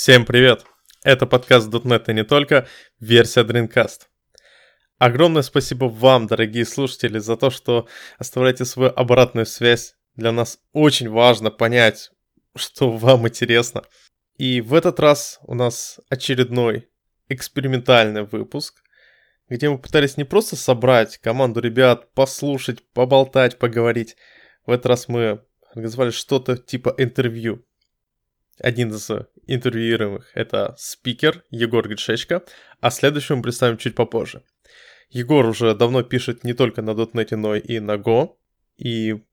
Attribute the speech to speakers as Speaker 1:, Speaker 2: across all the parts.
Speaker 1: Всем привет! Это подкаст .NET и не только, версия Dreamcast. Огромное спасибо вам, дорогие слушатели, за то, что оставляете свою обратную связь. Для нас очень важно понять, что вам интересно. И в этот раз у нас очередной экспериментальный выпуск, где мы пытались не просто собрать команду ребят, послушать, поболтать, поговорить. В этот раз мы организовали что-то типа интервью. Один из интервьюируемых это спикер Егор Гришечко, а следующего мы представим чуть попозже. Егор уже давно пишет не только на .NET, но и на Go. И,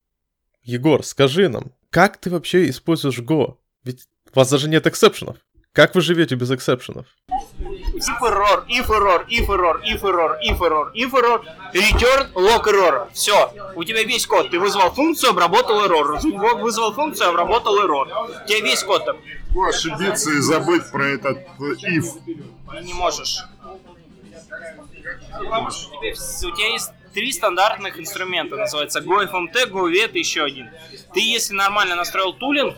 Speaker 1: Егор, скажи нам, как ты вообще используешь Go? Ведь у вас даже нет эксепшенов. Как вы живете без эксепшенов?
Speaker 2: If error, if error, if error, if error, if error, if error, return log error. Все, у тебя весь код. Ты вызвал функцию, обработал error. Вызвал функцию, обработал errор. У тебя весь код там.
Speaker 3: ошибиться и забыть про этот if.
Speaker 2: Не можешь. У тебя есть три стандартных инструмента. Называется GoFMT, GoVet и еще один. Ты, если нормально настроил тулинг,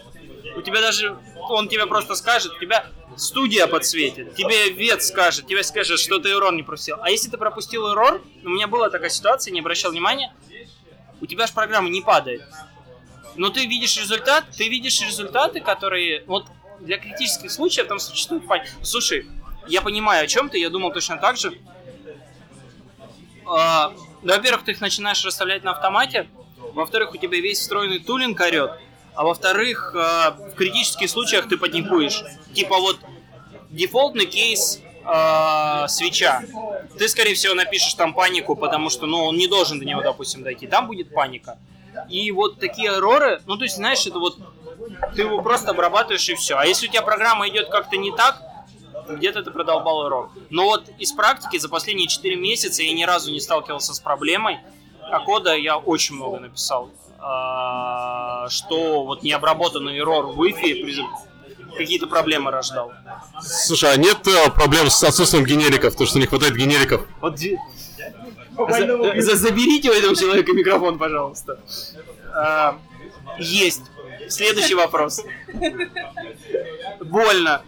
Speaker 2: у тебя даже, он тебе просто скажет, тебя студия подсветит, тебе вет скажет, тебе скажет, что ты эррор не пропустил. А если ты пропустил эррор, у меня была такая ситуация, не обращал внимания, у тебя же программа не падает. Но ты видишь результат, ты видишь результаты, которые... Вот для критических случаев там существует... Слушай, я понимаю, о чем ты, я думал точно так же. А, во-первых, ты их начинаешь расставлять на автомате, во-вторых, у тебя весь встроенный тулинг орет, а во-вторых, а, в критических случаях ты паникуешь. Типа вот дефолтный кейс э, свеча. Ты, скорее всего, напишешь там панику, потому что, ну, он не должен до него, допустим, дойти. Там будет паника. И вот такие эрроры, ну, то есть, знаешь, это вот ты его просто обрабатываешь и все. А если у тебя программа идет как-то не так, где-то ты продолбал эррор. Но вот из практики за последние 4 месяца я ни разу не сталкивался с проблемой, а кода я очень много написал. А, что вот необработанный эррор в Wi-Fi какие-то проблемы рождал.
Speaker 3: Слушай, а нет э, проблем с отсутствием генериков, то что не хватает генериков?
Speaker 2: Вот за, за, заберите у этого человека микрофон, пожалуйста. А, есть. Следующий вопрос. Больно.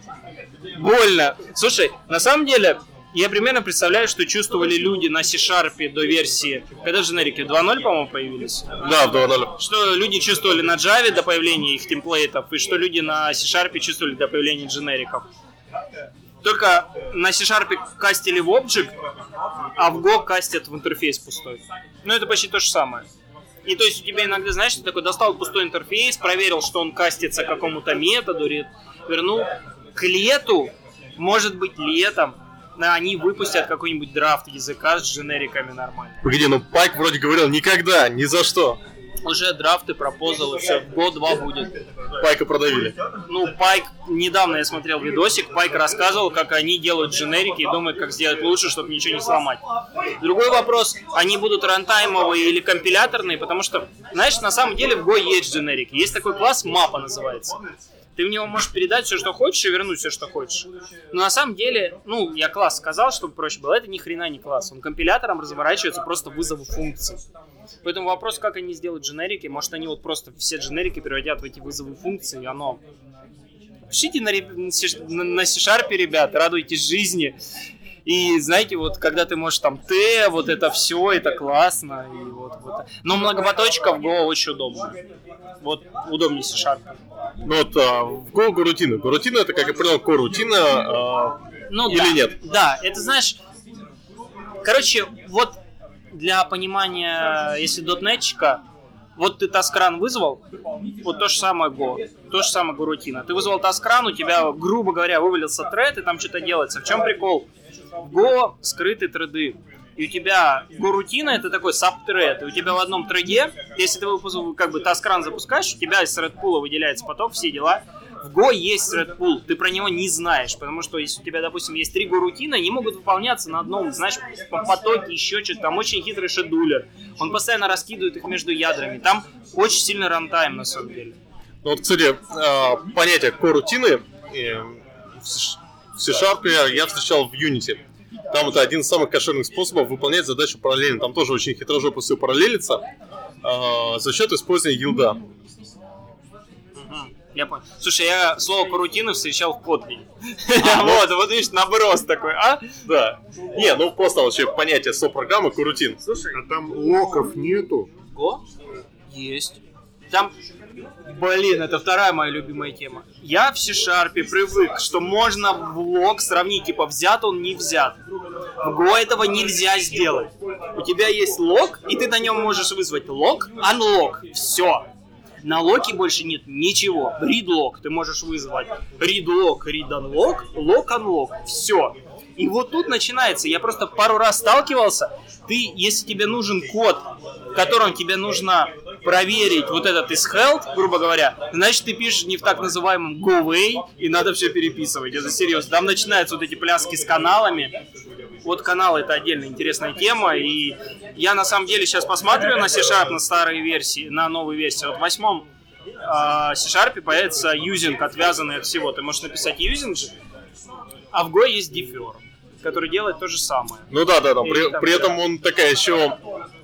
Speaker 2: Больно. Слушай, на самом деле, я примерно представляю, что чувствовали люди на C-Sharp до версии, когда дженерики 2.0, по-моему, появились?
Speaker 3: Да, в 2.0.
Speaker 2: Что люди чувствовали на Java до появления их темплейтов, и что люди на C-Sharp чувствовали до появления дженериков. Только на C-Sharp кастили в Object, а в Go кастят в интерфейс пустой. Ну, это почти то же самое. И то есть у тебя иногда, знаешь, ты такой достал пустой интерфейс, проверил, что он кастится какому-то методу, вернул к лету, может быть летом, они выпустят какой-нибудь драфт языка с дженериками нормально.
Speaker 3: Погоди, ну Пайк вроде говорил никогда, ни за что.
Speaker 2: Уже драфты, пропозалы, все, год-два будет.
Speaker 3: Пайка продавили.
Speaker 2: Ну, Пайк, недавно я смотрел видосик, Пайк рассказывал, как они делают дженерики и думают, как сделать лучше, чтобы ничего не сломать. Другой вопрос, они будут рантаймовые или компиляторные, потому что, знаешь, на самом деле в Go есть дженерики. Есть такой класс, мапа называется. Ты в него можешь передать все, что хочешь, и вернуть все, что хочешь. Но на самом деле, ну, я класс сказал, чтобы проще было. Это ни хрена не класс. Он компилятором разворачивается просто вызовы функций. Поэтому вопрос, как они сделают дженерики. Может, они вот просто все дженерики превратят в эти вызовы функции, и оно... Пишите на, на C-Sharp, ребят, радуйтесь жизни. И знаете, вот когда ты можешь там Т, вот это все, это классно. И вот, вот. Но многопоточка в Go очень удобно. Вот удобнее C-Sharp.
Speaker 3: Ну вот а, в Go. Горутина это, как я понял, корутина а, ну, или
Speaker 2: да,
Speaker 3: нет?
Speaker 2: Да, это знаешь... Короче, вот для понимания, если дотнетчика, вот ты таскран вызвал, вот то же самое Go, то же самое Go Ты вызвал таскран, у тебя, грубо говоря, вывалился тред, и там что-то делается. В чем прикол? В Go скрыты треды и у тебя горутина это такой сабтред, и у тебя в одном треде, если ты как бы таскран запускаешь, у тебя из редпула выделяется поток, все дела. В Go есть редпул, ты про него не знаешь, потому что если у тебя, допустим, есть три горутина, они могут выполняться на одном, знаешь, по потоке, еще что-то, там очень хитрый шедулер, он постоянно раскидывает их между ядрами, там очень сильно рантайм на самом деле.
Speaker 3: Ну вот, кстати, а, понятие корутины C-Sharp я встречал в Unity. Там это один из самых кошерных способов выполнять задачу параллельно. Там тоже очень хитрожопо все параллелится э, за счет использования елда.
Speaker 2: Я понял. Слушай, я слово карутины встречал в Kotlin.
Speaker 3: А,
Speaker 2: Вот, вот видишь, наброс такой, а?
Speaker 3: Да. Не, ну просто вообще понятие со-программы курутин.
Speaker 2: Слушай,
Speaker 4: А там локов нету.
Speaker 2: Го? Есть. Там, блин, это вторая моя любимая тема. Я в C-Sharp привык, что можно лог сравнить, типа, взят он, не взят. В Go этого нельзя сделать. У тебя есть лог, и ты на нем можешь вызвать лог, unlock. Все. На локе больше нет ничего. Read log ты можешь вызвать. Read log, read unlock, log unlock. Все. И вот тут начинается. Я просто пару раз сталкивался. Ты, если тебе нужен код, в котором тебе нужно проверить вот этот is held, грубо говоря, значит ты пишешь не в так называемом go away, и надо все переписывать. Это серьезно. Там начинаются вот эти пляски с каналами. Вот канал это отдельно интересная тема, и я на самом деле сейчас посмотрю на C-Sharp, на старые версии, на новые версии. Вот в восьмом а, C-Sharp появится юзинг, отвязанный от всего. Ты можешь написать юзинг а в Go есть defer, который делает то же самое.
Speaker 3: Ну да, да, да. При,
Speaker 2: там,
Speaker 3: при
Speaker 2: да.
Speaker 3: этом он такая еще,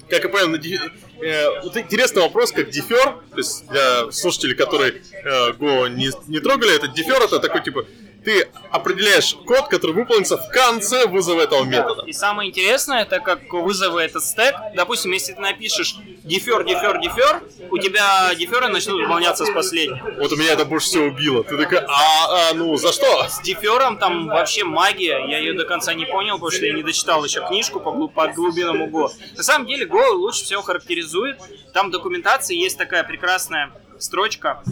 Speaker 3: как я понял, э, вот интересный вопрос, как дефер, то есть для слушателей, которые э, Go не, не трогали, этот дефер это такой типа, ты определяешь код, который выполнится в конце вызова этого метода.
Speaker 2: И самое интересное, это как вызовы этот стек. Допустим, если ты напишешь дефер, дефер, дефер, у тебя деферы начнут выполняться с последнего.
Speaker 3: Вот у меня это больше всего убило. Ты такая, а, а, ну за что?
Speaker 2: С дефером там вообще магия. Я ее до конца не понял, потому что я не дочитал еще книжку по, по глубинному Go. На самом деле Go лучше всего характеризует. Там в документации есть такая прекрасная строчка.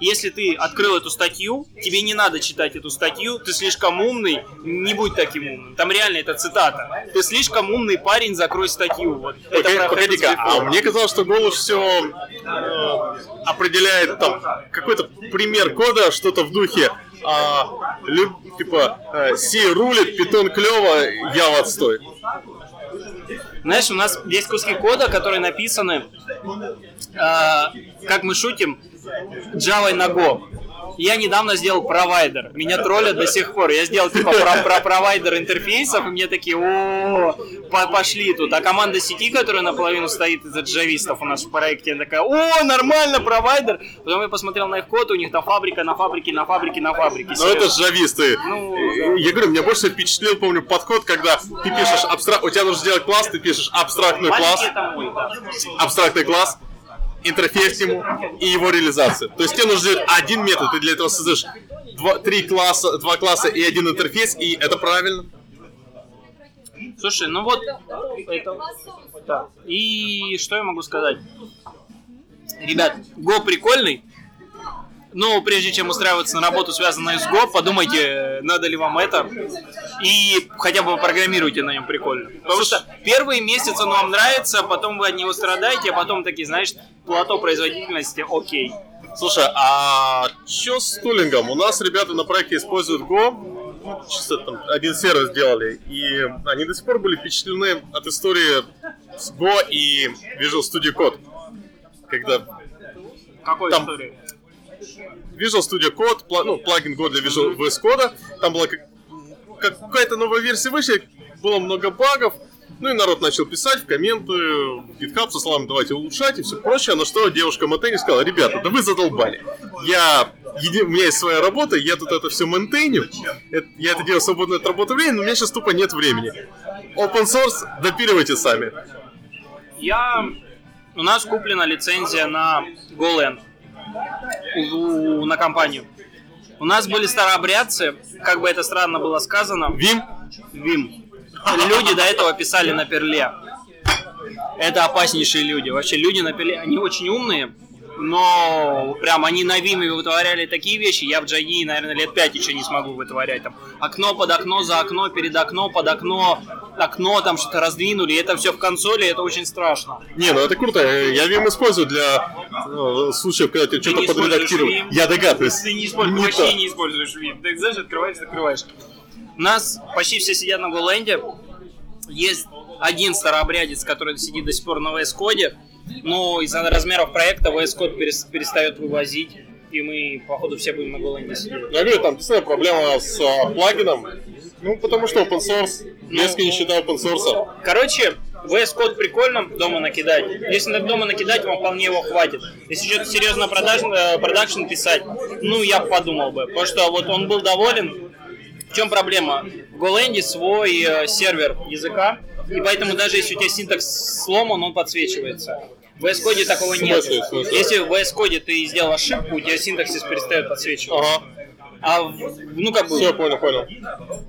Speaker 2: Если ты открыл эту статью, тебе не надо читать эту статью, ты слишком умный, не будь таким умным. Там реально это цитата. Ты слишком умный парень, закрой статью. Вот.
Speaker 3: Погоди- Погоди-ка,
Speaker 2: Хэппи
Speaker 3: а мне казалось, что голос все определяет там какой-то пример кода, что-то в духе, а, люб- типа, э, C рулит, питон клево, я в отстой.
Speaker 2: Знаешь, у нас есть куски кода, которые написаны, э, как мы шутим, Java на Go. Я недавно сделал провайдер. Меня троллят до сих пор. Я сделал типа про, про провайдер интерфейсов, и мне такие, о, по- пошли тут. А команда сети, которая наполовину стоит из-за джавистов у нас в проекте, она такая, о, нормально, провайдер. Потом я посмотрел на их код, у них там фабрика на фабрике, на фабрике, на фабрике.
Speaker 3: Но это джависты.
Speaker 2: Ну,
Speaker 3: Я говорю, меня больше впечатлил, помню, подход, когда ты пишешь абстракт... У тебя нужно сделать класс, ты пишешь абстрактный класс,
Speaker 2: да.
Speaker 3: абстрактный класс, интерфейс к нему и его реализация. То есть тебе сделать один метод, ты для этого создаешь два, три класса, два класса и один интерфейс, и это правильно.
Speaker 2: Слушай, ну вот это... Да. И что я могу сказать? Ребят, Го прикольный. Но прежде чем устраиваться на работу, связанную с Go, подумайте, надо ли вам это. И хотя бы программируйте на нем прикольно. Потому что первые месяцы он вам нравится, потом вы от него страдаете, а потом такие, знаешь, плато производительности, окей.
Speaker 3: Слушай, а что с тулингом? У нас ребята на проекте используют Go, ну, чисто там один сервис сделали, и они до сих пор были впечатлены от истории с Go и Visual Studio Code. Когда
Speaker 2: Какой
Speaker 3: Там-
Speaker 2: истории?
Speaker 3: Visual Studio Code, пла- ну, плагин Go для Visual VS Code, там была как- как- какая-то новая версия вышла, было много багов, ну и народ начал писать в комменты, в GitHub со словами «давайте улучшать» и все прочее, на что девушка Монтейни сказала, ребята, да вы задолбали, я, еди- у меня есть своя работа, я тут это все ментейню, это- я это делаю в свободное от работы время, но у меня сейчас тупо нет времени. Open source допиливайте сами.
Speaker 2: Я... У нас куплена лицензия на GoLand у- на компанию. У нас были старообрядцы, как бы это странно было сказано,
Speaker 3: Вим,
Speaker 2: Вим. Люди до этого писали на перле. Это опаснейшие люди. Вообще люди на перле, они очень умные, но прям они на Виме вытворяли такие вещи, я в JD, наверное, лет 5 еще не смогу вытворять. Там окно под окно, за окно, перед окно, под окно, окно там что-то раздвинули, это все в консоли, это очень страшно.
Speaker 3: Не, ну это круто. Я Vim использую для э, случаев, когда тебе
Speaker 2: Ты
Speaker 3: что-то.
Speaker 2: Vim.
Speaker 3: Я догадываюсь.
Speaker 2: Ты не используешь,
Speaker 3: Не
Speaker 2: вообще
Speaker 3: то.
Speaker 2: не используешь Vim. Ты знаешь, открываешь, закрываешь. У нас почти все сидят на Голенде. Есть один старообрядец, который сидит до сих пор на VS Code, но из-за размеров проекта VS Code перес- перестает вывозить, и мы, походу, все будем на Голенде сидеть.
Speaker 3: Я говорю, там действительно проблема с а, плагином. Ну, потому что open source, резко не считаю open source.
Speaker 2: Короче, VS Code прикольно дома накидать. Если дома накидать, вам вполне его хватит. Если что-то серьезно продаж, э, продакшн писать, ну, я подумал бы. Потому что вот он был доволен. В чем проблема? В Golang свой э, сервер языка, и поэтому даже если у тебя синтакс сломан, он подсвечивается. В VS Code такого
Speaker 3: В
Speaker 2: нет.
Speaker 3: смысле, в смысле?
Speaker 2: Если в VS Code ты сделал ошибку, у тебя синтаксис перестает подсвечиваться.
Speaker 3: Ага.
Speaker 2: А в- ну как бы,
Speaker 3: Все, понял, понял.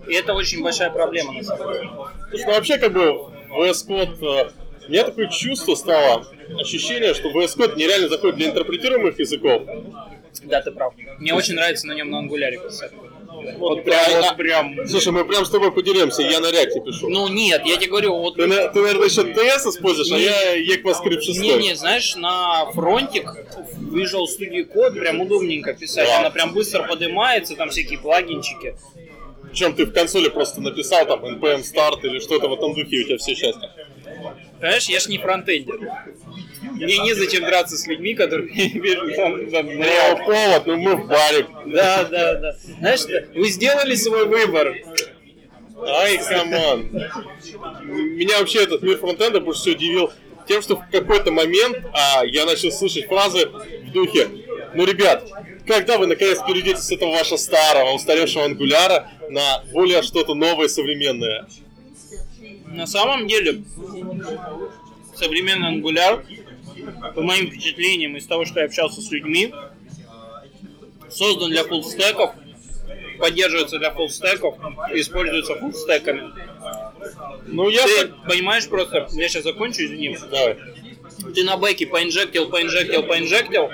Speaker 2: и это очень большая проблема на самом деле.
Speaker 3: Слушай, ну вообще как бы VS Code, э, у меня такое чувство стало, ощущение, что VS Code нереально заходит для интерпретируемых языков.
Speaker 2: Да, ты прав. Мне очень нравится на нем на ангуляре писать.
Speaker 3: Вот
Speaker 2: прям,
Speaker 3: прям,
Speaker 2: вот прям.
Speaker 3: Слушай, мы прям с тобой поделимся, я на реакте пишу.
Speaker 2: Ну нет, я тебе говорю, вот
Speaker 3: Ты, на- ты, наверное, еще TS используешь, а
Speaker 2: Не-
Speaker 3: я ECMAScript 6.
Speaker 2: Не, не, знаешь, на фронтик Visual Studio Code прям удобненько писать.
Speaker 3: Да.
Speaker 2: Она прям быстро поднимается, там всякие плагинчики.
Speaker 3: Причем ты в консоли просто написал там npm start или что-то в этом духе, и у тебя все счастье.
Speaker 2: Понимаешь, я ж не фронтендер. Мне незачем драться с людьми, которые на
Speaker 3: Ну, повод, ну мы в баре.
Speaker 2: Да, да, да. Знаешь, вы сделали свой выбор.
Speaker 3: Ай, come on. Меня вообще этот мир фронтенда больше всего удивил тем, что в какой-то момент а, я начал слышать фразы в духе «Ну, ребят, когда вы наконец перейдете с этого вашего старого, устаревшего ангуляра на более что-то новое, современное?»
Speaker 2: На самом деле, современный ангуляр, по моим впечатлениям, из того, что я общался с людьми, создан для фуллстеков, поддерживается для фуллстеков используется фуллстеками.
Speaker 3: Ну, я...
Speaker 2: Ты понимаешь просто, я сейчас закончу, извини,
Speaker 3: Давай.
Speaker 2: ты на бэке поинжектил, поинжектил, поинжектил,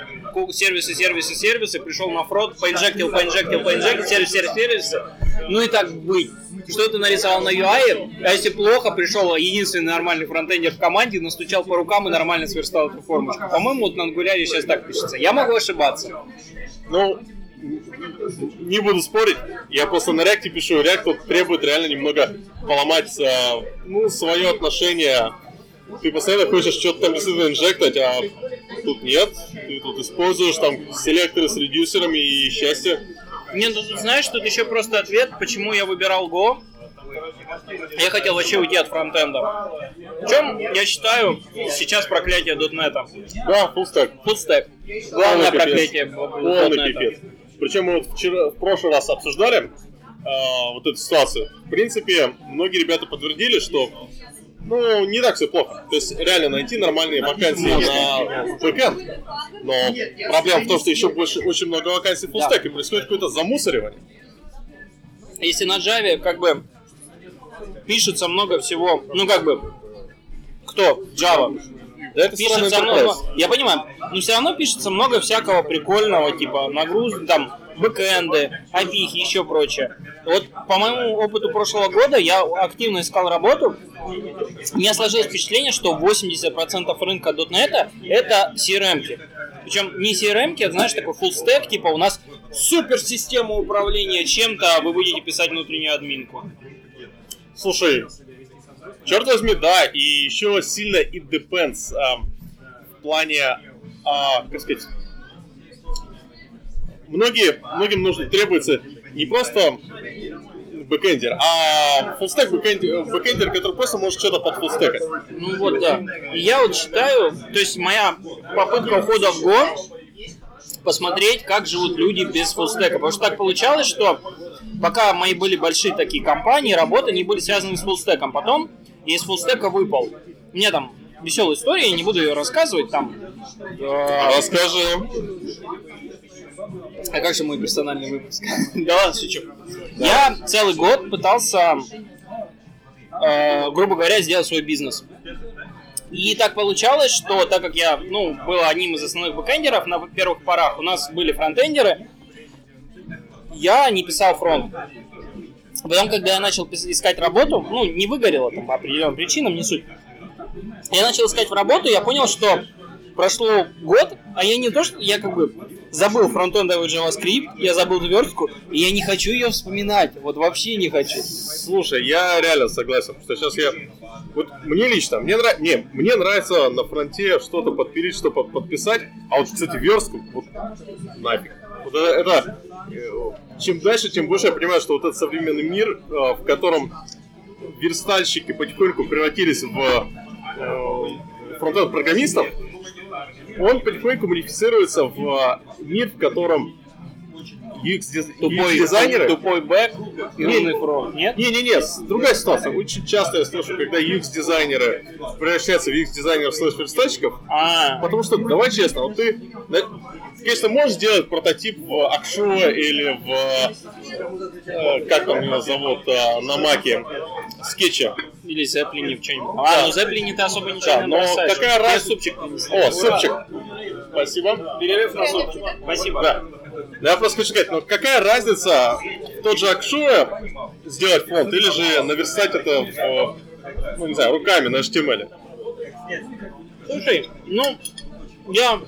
Speaker 2: сервисы, сервисы, сервисы, пришел на фронт, поинжектил, поинжектил, поинжектил, сервис, сервис, сервисы, ну и так быть. Что ты нарисовал на UI, а если плохо, пришел единственный нормальный фронтендер в команде, настучал по рукам и нормально сверстал эту формочку. По-моему, вот на ангуляре сейчас так пишется. Я могу ошибаться.
Speaker 3: Ну, не буду спорить, я просто на реакте пишу, реакт вот требует реально немного поломать, э, ну, свое отношение. Ты постоянно хочешь что-то там действительно инжектать, а тут нет. Ты тут используешь там селекторы с редюсерами и счастье.
Speaker 2: Не, ну тут знаешь, тут еще просто ответ, почему я выбирал Go. Я хотел вообще уйти от фронтенда. В чем, я считаю, сейчас проклятие дотнета?
Speaker 3: Да, фулстек.
Speaker 2: Фудстек. Главное
Speaker 3: Полный
Speaker 2: проклятие.
Speaker 3: Полный пипец. Причем мы вот вчера, в прошлый раз обсуждали э, вот эту ситуацию. В принципе, многие ребята подтвердили, что ну, не так все плохо. То есть реально найти нормальные вакансии на бэкэнд. Но проблема в том, что еще больше очень много вакансий фулстек, и происходит какое-то замусоривание.
Speaker 2: Если на Java как бы пишется много всего, ну как бы, кто? Java.
Speaker 3: Да это
Speaker 2: Пишется много, я понимаю, но все равно пишется много всякого прикольного, типа нагруз, там, бэкэнды, API, еще прочее. Вот по моему опыту прошлого года я активно искал работу, у меня сложилось впечатление, что 80% рынка .NET это CRM. -ки. Причем не CRM, а знаешь, такой full stack, типа у нас супер система управления чем-то, а вы будете писать внутреннюю админку.
Speaker 3: Слушай, черт возьми, да, и еще сильно it depends а, в плане, а, как сказать, многие, многим нужно, требуется не просто бэкэндер, а full-stack бэкэндер, бэкэндер, который просто может что-то под фуллстекать.
Speaker 2: Ну вот, да. И я вот считаю, то есть моя попытка ухода в Go посмотреть, как живут люди без фуллстека. Потому что так получалось, что пока мои были большие такие компании, работы, они были связаны с фуллстеком. Потом я из фуллстека выпал. У меня там веселая история, я не буду ее рассказывать, там... э,
Speaker 3: Расскажи.
Speaker 2: А как же мой персональный выпуск? Да ладно, шучу. Я целый год пытался, э, грубо говоря, сделать свой бизнес. И так получалось, что так как я, ну, был одним из основных бэкэндеров на первых порах, у нас были фронтендеры, я не писал фронт. Потом, когда я начал искать работу, ну, не выгорело там по определенным причинам, не суть. Я начал искать работу, я понял, что прошло год, а я не то, что я как бы забыл фронтендовый JavaScript, я забыл верстку, и я не хочу ее вспоминать, вот вообще не хочу.
Speaker 3: Слушай, я реально согласен, что сейчас я... Вот мне лично, мне, нрав... не, мне нравится на фронте что-то подпилить, что под- подписать, а вот, кстати, верстку, вот нафиг. Вот это, это, э, чем дальше, тем больше я понимаю, что вот этот современный мир, э, в котором верстальщики потихоньку превратились в фронтенд программистов, он потихоньку модифицируется в а, мир, в котором UX
Speaker 2: Тупой,
Speaker 3: дизайнеры
Speaker 2: тупой бэк и умный фронт. Нет?
Speaker 3: Не-не-не, другая ситуация. Очень часто я слышу, когда UX-дизайнеры превращаются в UX-дизайнеров слэш-верстальщиков,
Speaker 2: А,
Speaker 3: потому что, давай честно, вот ты, конечно, можешь сделать прототип в Акшуа или в, э, как там его зовут, э, на Маке, скетче.
Speaker 2: Или Зеплини в что-нибудь. А, ну Зеплини ты особо ничего
Speaker 3: Да,
Speaker 2: не
Speaker 3: но
Speaker 2: бросаешь.
Speaker 3: какая разница?
Speaker 2: супчик принесли.
Speaker 3: О, супчик. Спасибо.
Speaker 2: Перерыв на супчик. Спасибо.
Speaker 3: Да. Я просто хочу сказать, ну какая разница в тот же Акшуа сделать фонд или же наверстать это в, ну не знаю, руками на HTML?
Speaker 2: Слушай, ну, я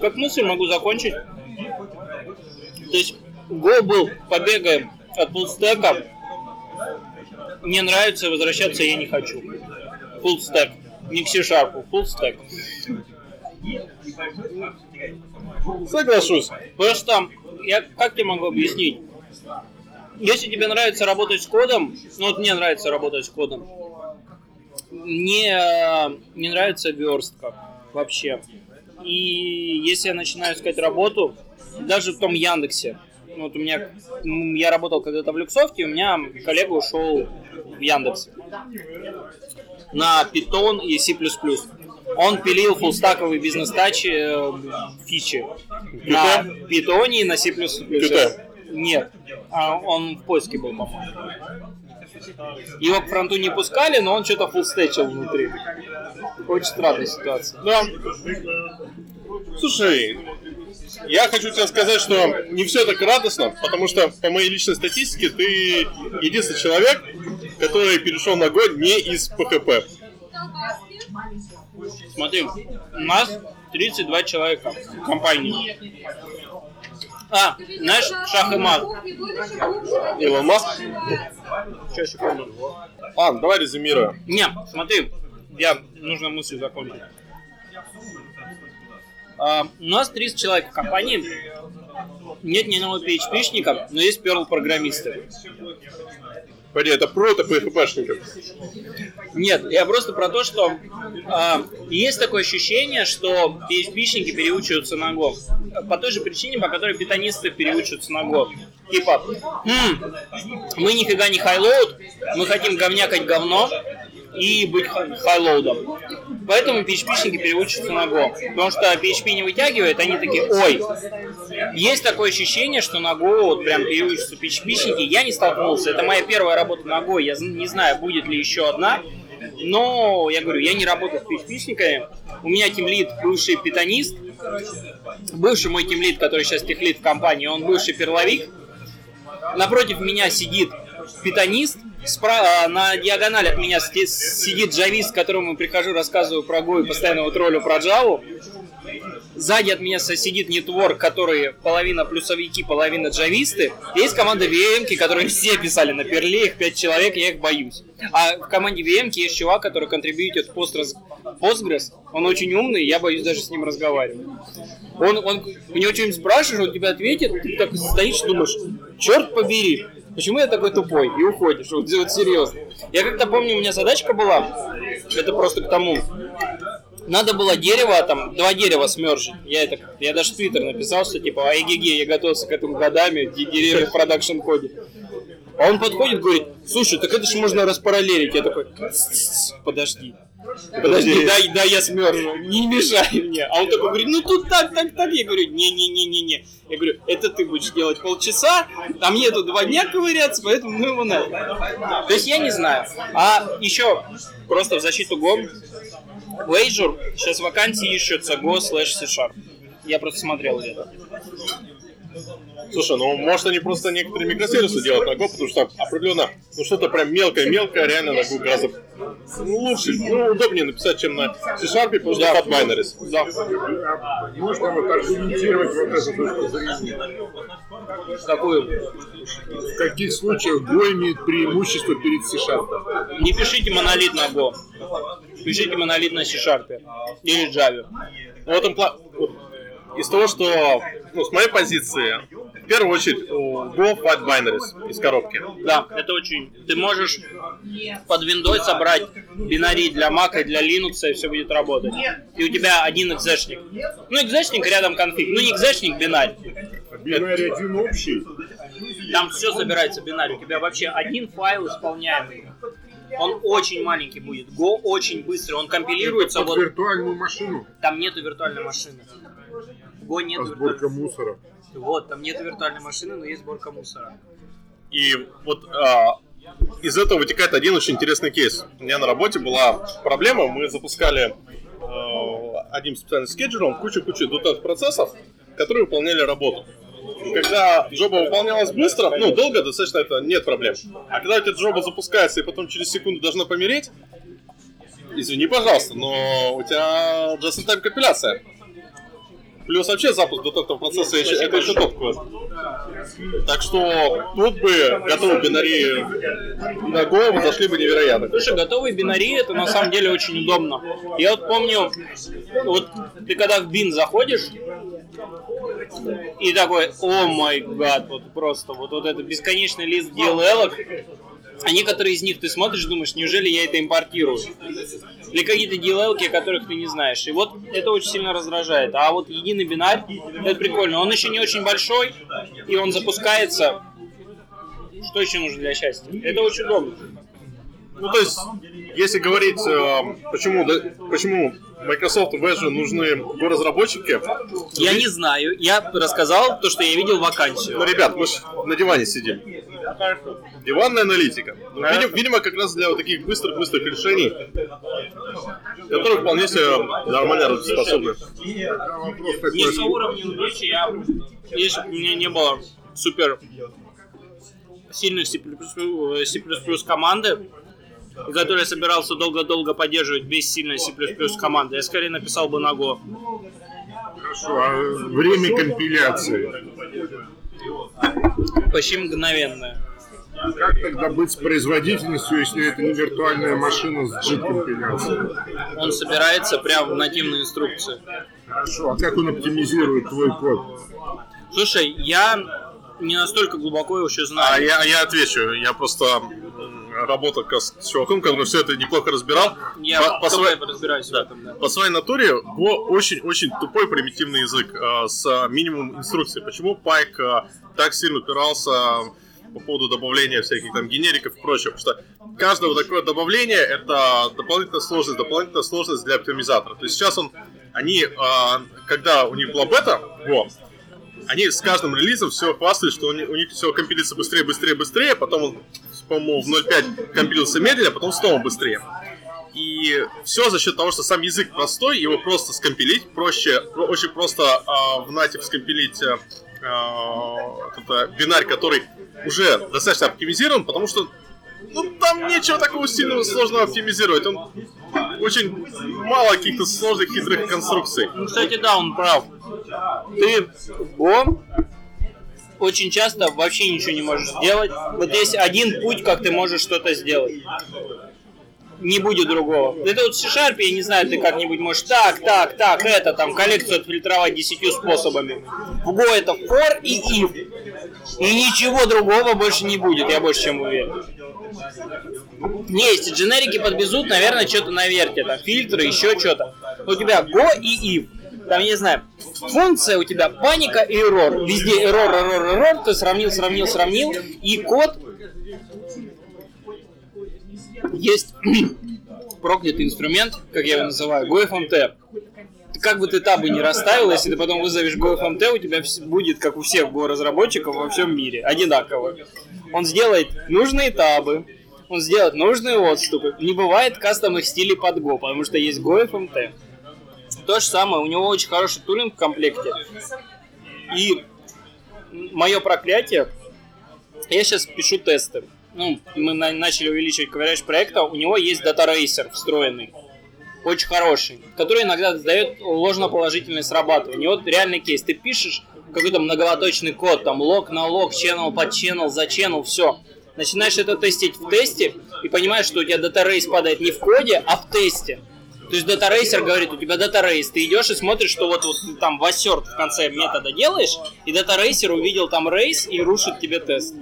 Speaker 2: как мысль могу закончить. То есть, Go был побегаем от фуллстека. Мне нравится, возвращаться я не хочу. Фуллстек. Не к C-Sharp, фуллстек.
Speaker 3: Соглашусь.
Speaker 2: Просто, я как тебе могу объяснить? Если тебе нравится работать с кодом, ну вот мне нравится работать с кодом, мне э, не нравится верстка вообще. И если я начинаю искать работу, даже в том Яндексе, вот у меня, я работал когда-то в Люксофте, у меня коллега ушел в Яндекс на Python и C++. Он пилил фулстаковые бизнес-тачи э, фичи на Python и на C++.
Speaker 3: Китай.
Speaker 2: Нет, а он в поиске был, по-моему. Его к фронту не пускали, но он что-то фулстечил внутри. Очень странная ситуация.
Speaker 3: Да. Слушай, я хочу тебе сказать, что не все так радостно, потому что по моей личной статистике ты единственный человек, который перешел на год не из PHP.
Speaker 2: Смотри, у нас 32 человека в компании. А, знаешь, шах и мат.
Speaker 3: Илон Маск.
Speaker 2: Сейчас, секунду.
Speaker 3: Ладно, давай резюмируем.
Speaker 2: Не, смотри, я нужно мысль закончить. У нас 30 человек в компании. Нет ни одного PHP-шника, но есть Perl-программисты.
Speaker 3: Погоди, это про это PHP-шников.
Speaker 2: Нет, я просто про то, что а, есть такое ощущение, что PHP-шники переучиваются на Go. По той же причине, по которой питонисты переучиваются на Go. Типа, «М, мы нифига не highload, мы хотим говнякать говно и быть хай- хайлоудом. Поэтому PHP-шники переучиваются на Go. Потому что PHP не вытягивает, они такие, ой, есть такое ощущение, что на Go вот прям переучатся PHP-шники. Я не столкнулся. Это моя первая работа на Go. Я не знаю, будет ли еще одна. Но, я говорю, я не работаю с PHP-шниками. У меня тимлид бывший питонист. Бывший мой тимлид, который сейчас техлид в компании, он бывший перловик. Напротив меня сидит питонист. Спра- а, на диагонали от меня сидит джавист, которому прихожу, рассказываю про Go и постоянно его троллю про Java. Сзади от меня сидит нетворк, который половина плюсовики, половина джависты. Есть команда VM, которые все писали на перле, их 5 человек, я их боюсь. А в команде VM есть чувак, который контрибьютит Postgres. Postgres. Он очень умный, я боюсь даже с ним разговаривать. Он, он, у него что-нибудь спрашиваешь, он тебе ответит, ты так стоишь, думаешь, черт побери, почему я такой тупой? И уходишь, вот, вот серьезно. Я как-то помню, у меня задачка была, это просто к тому, надо было дерево, там, два дерева смержить. Я это, я даже в Твиттер написал, что типа, ай я готовился к этому годами, де- деревья в продакшн коде. А он подходит, говорит, слушай, так это же можно распараллелить. Я такой, «Тс-тс-тс, подожди. Подожди, дай, дай я смержу, не мешай мне. А он такой говорит, ну тут так, так, так. Я говорю, не-не-не-не-не. Я говорю, это ты будешь делать полчаса, а мне тут два дня ковыряться, поэтому ну его надо. То есть я не знаю. А еще просто в защиту Go, в Azure сейчас вакансии ищутся Go slash C-Sharp. Я просто смотрел где-то.
Speaker 3: Слушай, ну может они просто некоторые микросервисы делают на Go, потому что определенно, ну что-то прям мелкое-мелкое реально на Go гораздо ну, лучше, ну удобнее написать, чем на C-Sharp, потому что
Speaker 2: Да.
Speaker 3: fat binaries.
Speaker 2: Да.
Speaker 4: Можно вот аргументировать вот эту точку зрения.
Speaker 2: Какую?
Speaker 4: В каких случаях Go имеет преимущество перед C-Sharp?
Speaker 2: Не пишите монолит на Go. Пишите монолит на C-Sharp или Java.
Speaker 3: Ну, в этом пла- вот, из того, что, ну, с моей позиции, в первую очередь, Go Fat Binaries из коробки.
Speaker 2: Да, это очень... Ты можешь под виндой собрать бинарий для Mac и для Linux, и все будет работать. И у тебя один экзешник. Ну, экзешник рядом конфиг. Ну, не экзешник, бинарь.
Speaker 4: Бинарий один общий.
Speaker 2: Там все собирается бинарь. У тебя вообще один файл исполняемый. Он очень маленький будет. Go очень быстрый. Он компилируется.
Speaker 4: Под
Speaker 2: Вот
Speaker 4: виртуальную машину.
Speaker 2: там нету виртуальной машины. Go нет
Speaker 4: А
Speaker 2: виртуальной
Speaker 4: сборка мусора.
Speaker 2: Вот, там нет виртуальной машины, но есть сборка мусора.
Speaker 3: И вот а, из этого вытекает один очень интересный кейс. У меня на работе была проблема, мы запускали э, одним специальным скеджером кучу-кучу .NET процессов, которые выполняли работу. И когда джоба выполнялась быстро, ну, долго достаточно это нет проблем. А когда у тебя джоба запускается и потом через секунду должна помереть, извини, пожалуйста, но у тебя just-in-time компиляция. Плюс вообще запуск до этого процесса еще- это еще тот квест. Так что тут бы готовые бинари на Go зашли бы невероятно.
Speaker 2: Слушай, готовый бинарий это на самом деле очень удобно. Я вот помню, вот ты когда в бин заходишь, и такой, о май гад, вот просто, вот, вот это бесконечный лист DLL, а некоторые из них ты смотришь, думаешь, неужели я это импортирую? Или какие-то DLL, о которых ты не знаешь. И вот это очень сильно раздражает. А вот единый бинарь, это прикольно. Он еще не очень большой, и он запускается. Что еще нужно для счастья? Это очень удобно.
Speaker 3: Ну, то есть, если говорить, э, почему, почему Microsoft в Azure нужны разработчики,
Speaker 2: Я не знаю. Я рассказал то, что я видел вакансию.
Speaker 3: ну, ребят, мы ж на диване сидим. Диванная аналитика. Ну, видим- видимо, как раз для вот таких быстрых-быстрых решений, которые вполне себе нормально
Speaker 4: вопрос такой.
Speaker 2: Низкого уровня удачи я... Если у меня не было супер сильных C++, э, C++ команды, который собирался долго-долго поддерживать без сильной C++ команды, я скорее написал бы на Go.
Speaker 4: Хорошо, а время компиляции.
Speaker 2: Почти мгновенное.
Speaker 4: Как тогда быть с производительностью, если это не виртуальная машина с JIT-компиляцией?
Speaker 2: Он собирается прямо в нативной инструкции.
Speaker 4: Хорошо, а как он оптимизирует твой код?
Speaker 2: Слушай, я не настолько глубоко его еще
Speaker 3: А
Speaker 2: знаю.
Speaker 3: я, я отвечу, я просто раз с чуваком, который все это неплохо разбирал.
Speaker 2: Я
Speaker 3: по, по своей-
Speaker 2: разбираюсь в
Speaker 3: Да.
Speaker 2: этом, да.
Speaker 3: По своей натуре Go очень-очень тупой примитивный язык э, с э, минимумом инструкций. Почему Пайк э, так сильно упирался по поводу добавления всяких там генериков и прочего? Потому что каждое вот такое добавление это дополнительная сложность, дополнительная сложность для оптимизатора. То есть сейчас он, они, э, когда у них была бета, Go, они с каждым релизом все хвастались, что у них, у них все компилится быстрее, быстрее, быстрее, потом он, по-моему, в 0.5 компилился медленнее, а потом снова быстрее. И все за счет того, что сам язык простой, его просто скомпилить проще, про- очень просто а, в натив скомпилить этот, а, бинарь, который уже достаточно оптимизирован, потому что ну там нечего такого сильного сложного оптимизировать. Он очень мало каких-то сложных хитрых конструкций.
Speaker 2: Ну, кстати, да, он прав. Ты Go очень часто вообще ничего не можешь сделать. Вот есть один путь, как ты можешь что-то сделать. Не будет другого. Это вот в C-Sharp, я не знаю, ты как-нибудь можешь так, так, так, это, там, коллекцию отфильтровать десятью способами. В Go это for и if. И ничего другого больше не будет, я больше чем уверен. Не, если дженерики подвезут, наверное, что-то на верте, там, фильтры, еще что-то. У тебя go и if. Там, я не знаю, функция у тебя паника и error. Везде error, error, error, ты сравнил, сравнил, сравнил, и код есть проклятый инструмент, как я его называю, GoFMT. Как бы ты табы не расставил, если ты потом вызовешь GoFMT, у тебя будет, как у всех Go-разработчиков во всем мире, одинаково. Он сделает нужные табы, он сделает нужные отступы. Не бывает кастомных стилей под Go, потому что есть GoFMT. То же самое, у него очень хороший тулинг в комплекте. И мое проклятие, я сейчас пишу тесты. Ну, мы на- начали увеличивать coverage проекта, у него есть дата-рейсер встроенный. Очень хороший, который иногда дает ложноположительное срабатывание. Вот реальный кейс. Ты пишешь какой-то многолоточный код, там лог на лог, channel под channel, за channel, все. Начинаешь это тестить в тесте и понимаешь, что у тебя дата-рейс падает не в коде, а в тесте. То есть Racer говорит, у тебя Race, ты идешь и смотришь, что вот, вот ты там в ассерт в конце метода делаешь, и Racer увидел там рейс и рушит тебе тест.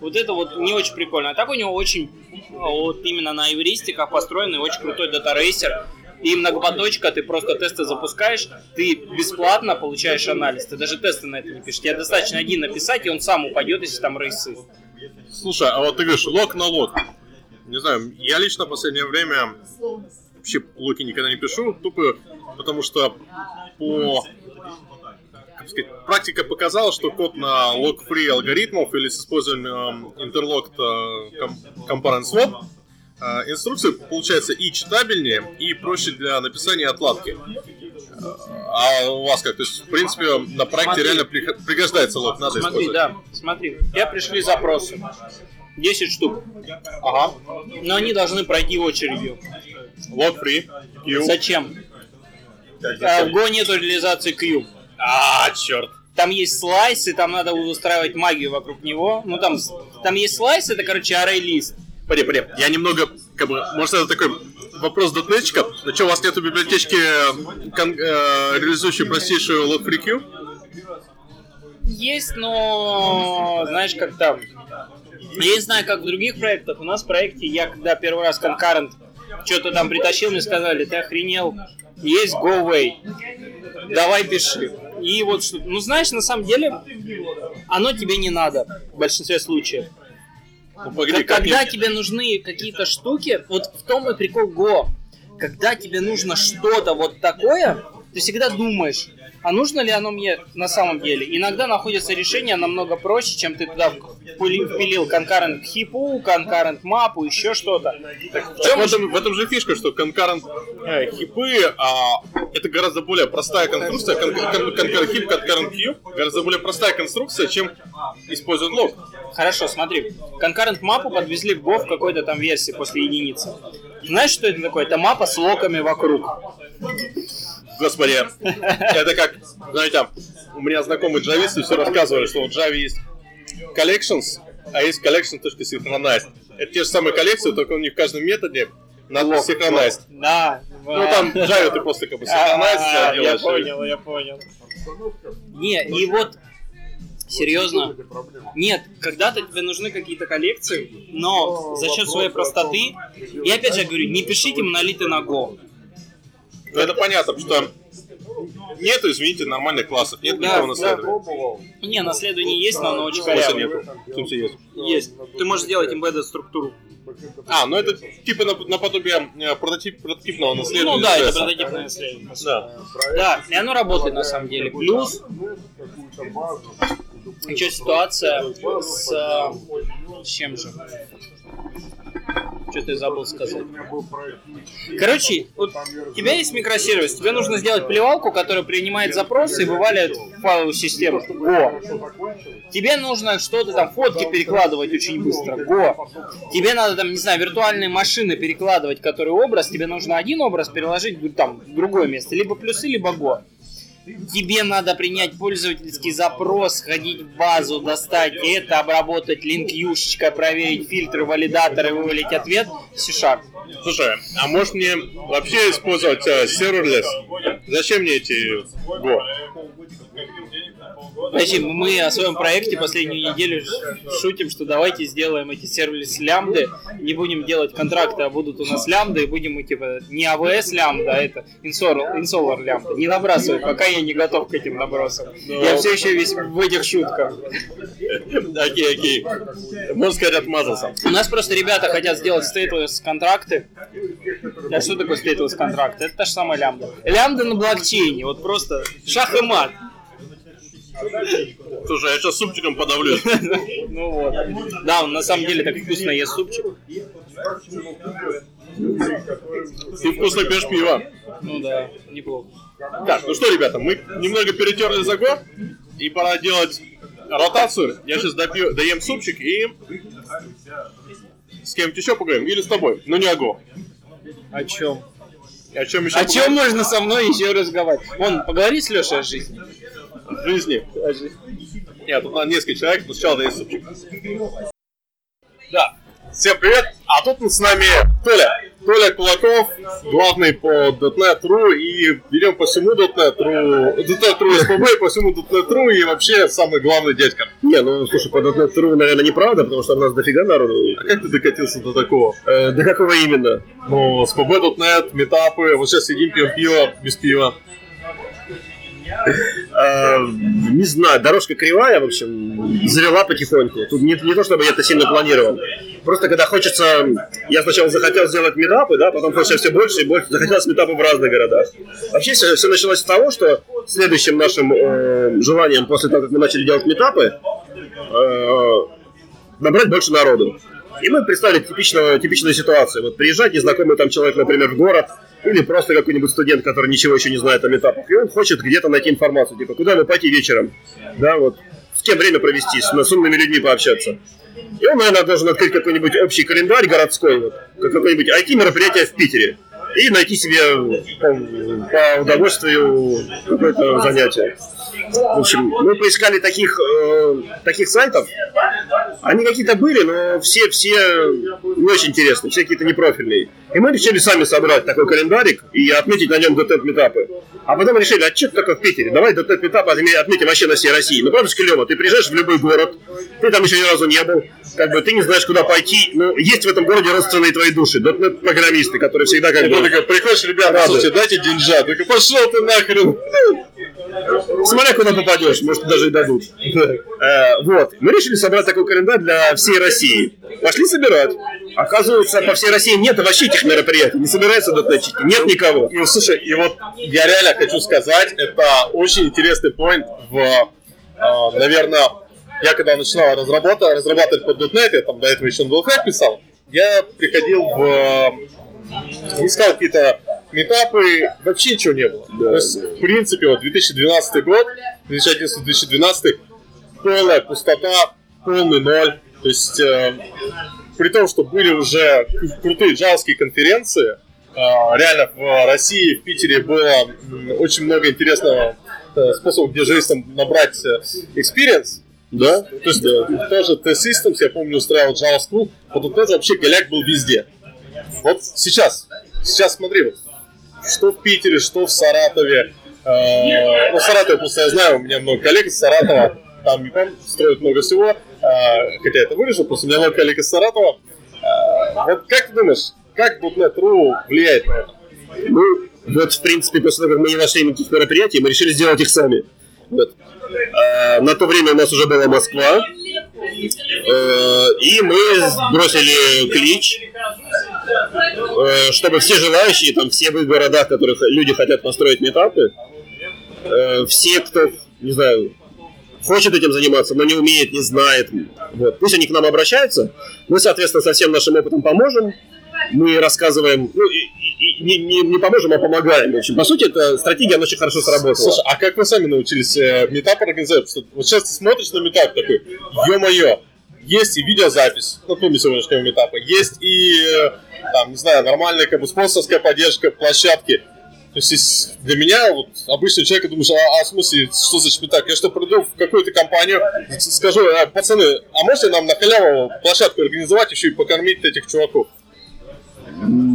Speaker 2: Вот это вот не очень прикольно. А так у него очень, вот именно на эвристиках построенный очень крутой Racer. И многопоточка, ты просто тесты запускаешь, ты бесплатно получаешь анализ. Ты даже тесты на это не пишешь. Тебе достаточно один написать, и он сам упадет, если там рейсы.
Speaker 3: Слушай, а вот ты говоришь, лог на лог. Не знаю, я лично в последнее время вообще локи никогда не пишу, тупо потому что по как сказать, практика показала, что код на log-free алгоритмов или с использованием э, interlocked э, component swap э, инструкция получается и читабельнее, и проще для написания отладки. А у вас как? То есть, в принципе, на проекте
Speaker 2: Смотри.
Speaker 3: реально при- пригождается лог, надо
Speaker 2: Смотри,
Speaker 3: использовать.
Speaker 2: да, смотри. Я пришли запросы. 10 штук.
Speaker 3: Ага.
Speaker 2: Но они должны пройти очередью.
Speaker 3: Log-free. Q.
Speaker 2: Зачем?
Speaker 3: Так,
Speaker 2: А в
Speaker 3: зачем?
Speaker 2: Go нету реализации Q.
Speaker 3: А, черт.
Speaker 2: Там есть слайс, и там надо устраивать магию вокруг него. Ну там, там есть слайс, это, короче, array лист.
Speaker 3: Погоди, погоди. Я немного, как бы, может, это такой вопрос дотнетчика. Ну что, у вас нету библиотечки, э, кон- э, реализующей простейшую log-free queue?
Speaker 2: Есть, но знаешь, как там. Я не знаю, как в других проектах. У нас в проекте я когда первый раз Concurrent что-то там притащил, мне сказали, ты охренел, есть Go Away. Давай пиши. И вот что. Ну, знаешь, на самом деле, оно тебе не надо в большинстве случаев.
Speaker 3: Ну, погоди,
Speaker 2: Как- когда тебе нужны какие-то штуки, вот в том и прикол Go. Когда тебе нужно что-то вот такое, ты всегда думаешь, а нужно ли оно мне на самом деле? Иногда находится решение намного проще, чем ты туда впили- впилил concurrent хипу, concurrent мапу, еще что-то.
Speaker 3: В,
Speaker 2: чем
Speaker 3: в, этом, в этом же фишка, что concurrent э, хипы, а, это гораздо более простая конструкция, кон- кон- concurrent хип, concurrent queue, гораздо более простая конструкция, чем использовать лог.
Speaker 2: Хорошо, смотри. Concurrent мапу подвезли в Go в какой-то там версии после единицы. Знаешь, что это такое? Это мапа с локами вокруг.
Speaker 3: Господи, это как, знаете, у меня знакомые джависты все рассказывали, что в Java есть collections, а есть collection.synchronized. Это те же самые коллекции, только у них в каждом методе надо synchronized.
Speaker 2: Да.
Speaker 3: Ну там в Java ты просто как бы synchronized
Speaker 2: А, Я
Speaker 3: делаешь. и-
Speaker 2: понял, я понял. Не, и вот серьезно. Нет, когда-то тебе нужны какие-то коллекции, но за счет своей простоты, и опять же говорю, не пишите монолиты на Go.
Speaker 3: Ну, это понятно, потому что нету, извините, нормальных классов, нет
Speaker 2: Да,
Speaker 3: никакого наследования.
Speaker 2: Не, наследование есть, но оно очень корявое.
Speaker 3: нету? В смысле есть?
Speaker 2: Есть. Ты можешь сделать embedded структуру.
Speaker 3: А, ну это типа нап- наподобие э, прототип, прототипного наследования.
Speaker 2: Ну да, это прототипное наследие.
Speaker 3: Да.
Speaker 2: Да, и оно работает на самом деле. Плюс еще ситуация с... э, с чем же? Что-то я забыл сказать. Короче, вот у тебя есть микросервис, тебе нужно сделать плевалку, которая принимает запросы и вываливает в файловую систему. Го. Тебе нужно что-то там, фотки перекладывать очень быстро. Го. Тебе надо там, не знаю, виртуальные машины перекладывать, который образ. Тебе нужно один образ переложить там, в другое место. Либо плюсы, либо го. Тебе надо принять пользовательский запрос, сходить в базу, достать это, обработать линк юшечкой, проверить фильтры, валидаторы, вывалить ответ. C-Sharp.
Speaker 3: Слушай, а может мне вообще использовать э, serverless? Зачем мне эти Go?
Speaker 2: Подожди, мы о своем проекте последнюю неделю шутим, что давайте сделаем эти сервис лямбды, не будем делать контракты, а будут у нас лямбды, и будем мы типа не AWS лямбда, а это Insolar лямбда. Не набрасывай, пока я не готов к этим набросам. Я все еще весь в этих шутках.
Speaker 3: Окей, окей. Можно сказать, отмазался.
Speaker 2: У нас просто ребята хотят сделать stateless контракты. А что такое stateless контракт? Это та же самая лямбда. Лямбда на блокчейне, вот просто шах и мат.
Speaker 3: Слушай, я сейчас супчиком подавлю.
Speaker 2: Ну вот. Да, он на самом деле так вкусно ест супчик.
Speaker 3: Ты вкусно пьешь пиво.
Speaker 2: Ну да, неплохо.
Speaker 3: Так, ну что, ребята, мы немного перетерли за Go, и пора делать ротацию. Я сейчас допью, доем супчик и с кем-нибудь еще поговорим. Или с тобой, но не о Go.
Speaker 2: О чем?
Speaker 3: О чем еще
Speaker 2: О чем можно со мной еще разговаривать? Вон, поговори с Лешей о жизни.
Speaker 3: Жизни. Нет, тут несколько человек, но сначала доесть супчик. Да. Всем привет, а тут с нами Толя. Толя Кулаков, главный по .NET.ru и берем по всему .NET.ru, .NET.ru СПБ, по всему .NET.ru и вообще самый главный дядька.
Speaker 5: Не, ну слушай, по .NET.ru, наверное, неправда, потому что у нас дофига народу.
Speaker 3: А как ты докатился до такого?
Speaker 5: Э, до какого именно?
Speaker 3: Ну, СПБ.NET, метапы, вот сейчас сидим, пьем пиво, без пива.
Speaker 5: Э, не знаю, дорожка кривая, в общем, завела потихоньку. Тут не, не то, чтобы я это сильно планировал. Просто когда хочется... Я сначала захотел сделать метапы, да, потом хочется все больше и больше. Захотелось метапы в разных городах. Вообще все, все началось с того, что следующим нашим э, желанием после того, как мы начали делать метапы, э, набрать больше народу. И мы представили типичную, типичную ситуацию. Вот приезжает незнакомый там человек, например, в город, или просто какой-нибудь студент, который ничего еще не знает о метапах, и он хочет где-то найти информацию, типа, куда ему пойти вечером, да, вот, с кем время провести, с, с умными людьми пообщаться. И он, наверное, должен открыть какой-нибудь общий календарь городской, вот, какое-нибудь IT-мероприятие в Питере, и найти себе по, по удовольствию какое-то занятие. В общем, мы поискали таких, э, таких сайтов. Они какие-то были, но все, все не очень интересные, все какие-то непрофильные. И мы решили сами собрать такой календарик и отметить на нем .NET метапы. А потом решили, а что такое в Питере? Давай .NET метапы отметим вообще на всей России. Ну, правда, клево. Ты приезжаешь в любой город, ты там еще ни разу не был, как бы ты не знаешь, куда пойти. Но есть в этом городе родственные твои души, .NET программисты, которые всегда как бы...
Speaker 3: Такой, приходишь, ребята, слушайте, дайте деньжат. Такой, пошел ты нахрен.
Speaker 5: Смотря куда попадешь, может даже и дадут. Э, вот. Мы решили собрать такой календарь для всей России. Пошли собирать. Оказывается, по всей России нет вообще этих мероприятий. Не собирается дотнетчики. Нет никого.
Speaker 3: И, слушай, и вот я реально хочу сказать, это очень интересный point в, э, наверное, я когда начинал разрабатывать, разрабатывать под .NET, я там до этого еще на .NET писал, я приходил в... Э, искал какие-то метапы, вообще ничего не было. Да, То есть, да. в принципе, вот 2012 год, 2011-2012, полная пустота, полный ноль. То есть, э, при том, что были уже крутые джавские конференции, э, реально в России, в Питере было очень много интересного э, способов, где журналистам набрать experience, да? То есть да. тоже T-Systems, я помню, устраивал Java School, вот тут вообще голяк был везде. Вот сейчас, сейчас смотри, вот, что в Питере, что в Саратове. Э, ну, Саратов просто я знаю, у меня много коллег из Саратова, там ЮКОМ строят много всего, э, хотя это вырежу, просто у меня много коллег из Саратова. Э, вот как ты думаешь, как .NET.ru влияет на это?
Speaker 5: Ну, вот, в принципе, после того, как мы не нашли никаких мероприятий, мы решили сделать их сами. Вот. А, на то время у нас уже была Москва, э, и мы бросили клич, э, чтобы все желающие, там все в городах, в которых люди хотят построить метапы, э, все, кто, не знаю, хочет этим заниматься, но не умеет, не знает, вот, пусть они к нам обращаются, мы, соответственно, со всем нашим опытом поможем, мы рассказываем, ну, не, не, не поможем, а помогаем. В общем, по сути, эта стратегия, она очень хорошо сработала.
Speaker 3: Слушай, а как вы сами научились э, метап организовать? Вот сейчас ты смотришь на метап такой, ё-моё, есть и видеозапись, ну, кроме сегодняшнего метапа, есть и, э, там, не знаю, нормальная как бы спонсорская поддержка площадки. То есть для меня, вот, обычный человек, думаешь, а, а в смысле, что за метап? Я что, приду в какую-то компанию, скажу, а, пацаны, а можете нам на халяву площадку организовать, еще и покормить этих чуваков?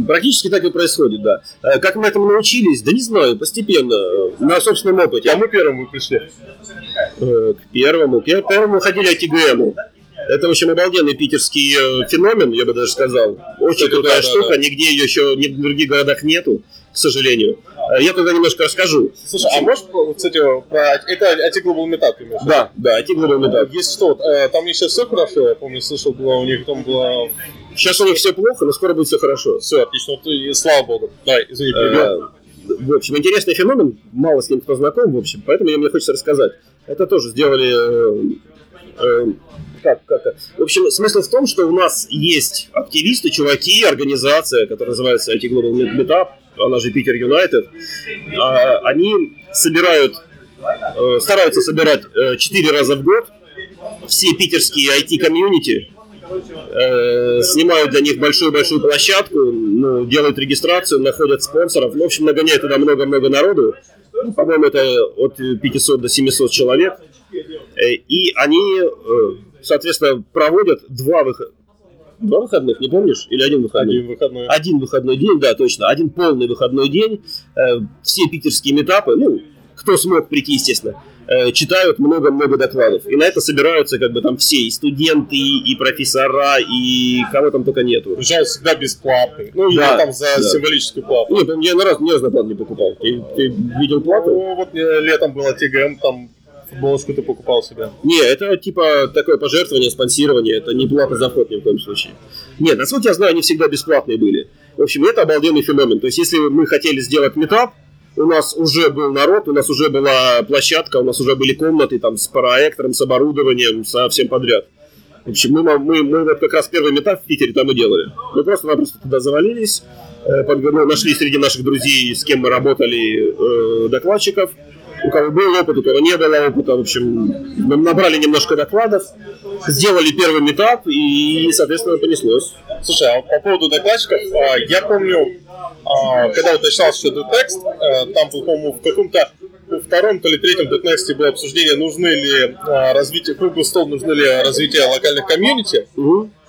Speaker 5: Практически так и происходит, да. Э, как мы этому научились? Да не знаю, постепенно, э, на собственном опыте.
Speaker 3: А мы первому пришли?
Speaker 5: Э, к первому. К первому ходили АТГМу. Это, в общем, обалденный питерский феномен, я бы даже сказал. Очень это крутая да, штука, да, да. нигде ее еще ни в других городах нету, к сожалению. Я тогда немножко расскажу.
Speaker 3: Слушай, а можешь, кстати, про... Это IT Global Meetup, имеешь?
Speaker 5: Да, да, IT Global Meetup.
Speaker 3: Есть что, там еще все хорошо, я помню, слышал, было у них там было
Speaker 5: Сейчас у них все плохо, но скоро будет все хорошо.
Speaker 3: Все, отлично. Вот и слава богу. Да, извини,
Speaker 5: э, В общем, интересный феномен, мало с ним кто знаком, в общем, поэтому мне хочется рассказать. Это тоже сделали... Э, э, как, как, в общем, смысл в том, что у нас есть активисты, чуваки, организация, которая называется IT Global Meetup, она же Питер Юнайтед. Они собирают, стараются собирать 4 раза в год все питерские IT-комьюнити, э, снимают для них большую-большую площадку, ну, делают регистрацию, находят спонсоров. Ну, в общем, нагоняют туда много-много народу. Ну, по-моему, это от 500 до 700 человек. Э, и они, э, соответственно, проводят два выхода. два выходных, не помнишь? Или один выходной?
Speaker 3: Один выходной.
Speaker 5: Один выходной день, да, точно. Один полный выходной день. Все питерские метапы, ну, кто смог прийти, естественно, э, читают много-много докладов. И на это собираются как бы там все, и студенты, и профессора, и кого там только нету.
Speaker 3: Причем всегда бесплатный. Ну,
Speaker 5: Да,
Speaker 3: я там за
Speaker 5: да.
Speaker 3: символическую плату.
Speaker 5: Нет, я на раз ни разу на плату не покупал. Ты, ты видел плату?
Speaker 3: Ну, вот мне летом было ТГМ, там футболочку ты покупал себе.
Speaker 5: Не, это типа такое пожертвование, спонсирование, это не плата за вход ни в коем случае. Нет, насколько я знаю, они всегда бесплатные были. В общем, это обалденный феномен. То есть, если мы хотели сделать метап, у нас уже был народ, у нас уже была площадка, у нас уже были комнаты там с проектором, с оборудованием, со всем подряд. В общем, мы, мы, мы вот как раз первый метап в Питере там и делали. Мы просто-напросто туда завалились, э, подго- ну, нашли среди наших друзей, с кем мы работали, э, докладчиков. У кого был опыт, у кого не было опыта. В общем, мы набрали немножко докладов, сделали первый метап и, соответственно, понеслось.
Speaker 3: Слушай, а по поводу докладчиков, а, я помню, а, когда начинался еще текст, там был, по-моему, в каком-то во втором, то ли третьем детнексте было обсуждение, нужны ли а, развитие, круглый стол, нужны ли развитие локальных комьюнити.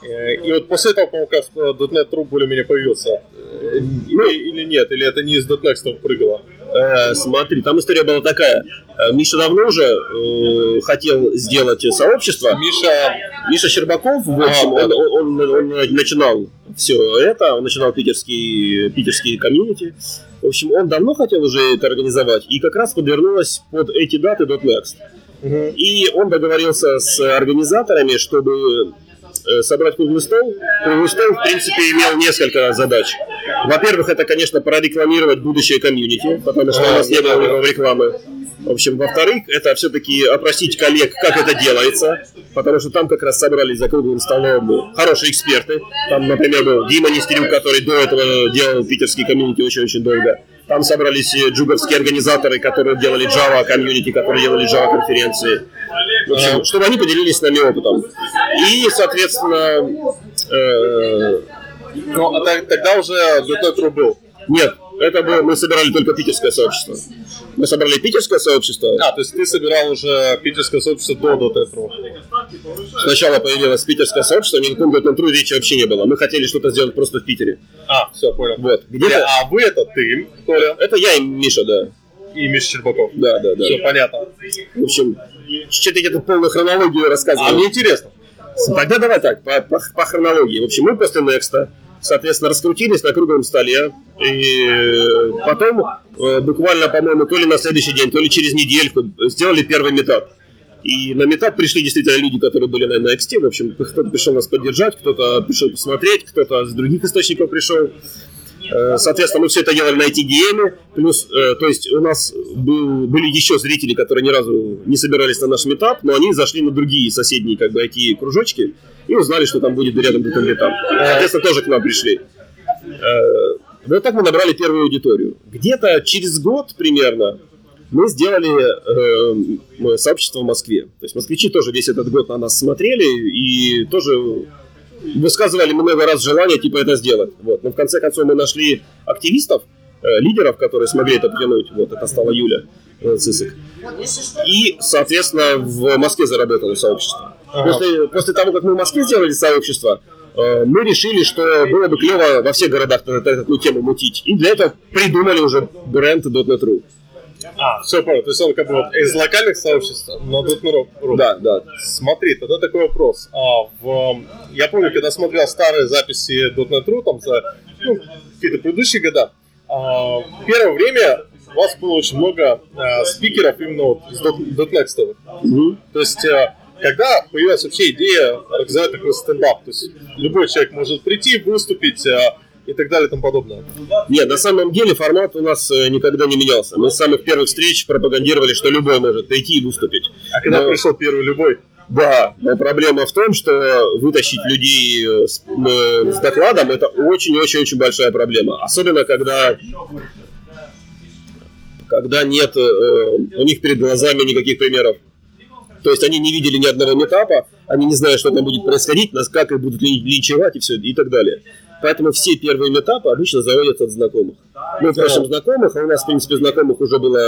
Speaker 3: Э, И вот после этого, по-моему, как э, .NET True более-менее появился. Э, Или, или нет, или это не из .NET прыгало.
Speaker 5: Э, смотри, там история была такая. Э, Миша давно уже э, хотел сделать сообщество.
Speaker 3: Миша,
Speaker 5: Миша Щербаков, в общем,
Speaker 3: А,
Speaker 5: он, он- он- он начинал все это, он начинал питерский, питерский комьюнити. В общем, он давно хотел уже это организовать, и как раз подвернулась под эти даты .next. И он договорился с организаторами, чтобы собрать круглый стол. Круглый стол, в принципе, имел несколько задач. Во-первых, это, конечно, прорекламировать будущее комьюнити, потому что у нас не было рекламы. В общем, во-вторых, это все-таки опросить коллег, как это делается, потому что там как раз собрались за круглым столом хорошие эксперты. Там, например, был Дима Нестерюк, который до этого делал питерский комьюнити очень-очень долго. Там собрались э, джуговские организаторы, которые делали Java комьюнити, которые делали Java конференции. В общем, чтобы они поделились с нами опытом. И, соответственно, э,
Speaker 3: ну, а так- тогда уже .NET True был.
Speaker 5: нет, это было, мы собирали только питерское сообщество. Мы собрали питерское сообщество.
Speaker 3: А, то есть ты собирал уже питерское сообщество до True.
Speaker 5: Сначала появилось питерское сообщество, никаком этом тру речи вообще не было. Мы хотели что-то сделать просто в Питере.
Speaker 3: А, все, понял.
Speaker 5: Вот. Где-то...
Speaker 3: А вы это ты, Толя,
Speaker 5: Это я и Миша, да.
Speaker 3: и Миша Щербаков.
Speaker 5: Да, да, да.
Speaker 3: Все понятно.
Speaker 5: В общем, что-то где-то полную хронологию
Speaker 3: А
Speaker 5: рассказывал.
Speaker 3: мне интересно.
Speaker 5: Тогда давай так, по, по- по хронологии. В общем, мы после Next, соответственно, раскрутились на круглом столе. И э, потом, э, буквально, по-моему, то ли на следующий день, то ли через недельку, сделали первый метап. И на метап пришли действительно люди, которые были на Next. В общем, кто-то пришел нас поддержать, кто-то пришел посмотреть, кто-то с других источников пришел. Э, Соответственно, мы все это делали на ITDM, плюс, э, то есть у нас был- были еще зрители, которые ни разу не собирались на наш метап, но они зашли на другие соседние как бы IT-кружочки и узнали, что там будет рядом этот метап. Соответственно, тоже к нам пришли. Э, Вот так мы набрали первую аудиторию. Где-то через год примерно мы сделали э, сообщество в Москве. То есть москвичи тоже весь этот год на нас смотрели и тоже высказывали много раз желание типа это сделать. Вот. Но в конце концов мы нашли активистов, э, лидеров, которые смогли это потянуть. Вот это стала Юля э, Цисик. И, соответственно, в Москве заработало сообщество. После, после того, как мы в Москве сделали сообщество, э, мы решили, что было бы клево во всех городах эту тему мутить. И для этого придумали уже бренд .NET.ru.
Speaker 3: А, все понял. То есть он как бы вот из локальных сообществ на .NET.
Speaker 5: Да, да.
Speaker 3: Смотри, тогда такой вопрос. А, в, я помню, когда смотрел старые записи .NET True, там за ну, какие-то предыдущие года, а, первое время у вас было очень много а, спикеров именно вот из .NET.
Speaker 5: Мгм.
Speaker 3: То есть, а, когда появилась вообще идея организовать такой стендап, то есть любой человек может прийти, выступить а, и так далее и тому подобное.
Speaker 5: Нет, на самом деле формат у нас э, никогда не менялся. Мы с самых первых встреч пропагандировали, что любой может прийти и выступить.
Speaker 3: А когда
Speaker 5: Но-
Speaker 3: пришел первый любой,
Speaker 5: Да, но проблема в том, что вытащить людей э, с, э, с докладом это очень-очень-очень большая проблема. Особенно когда когда нет э, у них перед глазами никаких примеров. То есть они не видели ни одного метапа, они не знают, что там будет происходить, нас как их будут лин- линчевать и все, и так далее. Поэтому все первые метапы обычно заводятся от знакомых. Мы спрашиваем знакомых, а у нас, в принципе, знакомых уже было...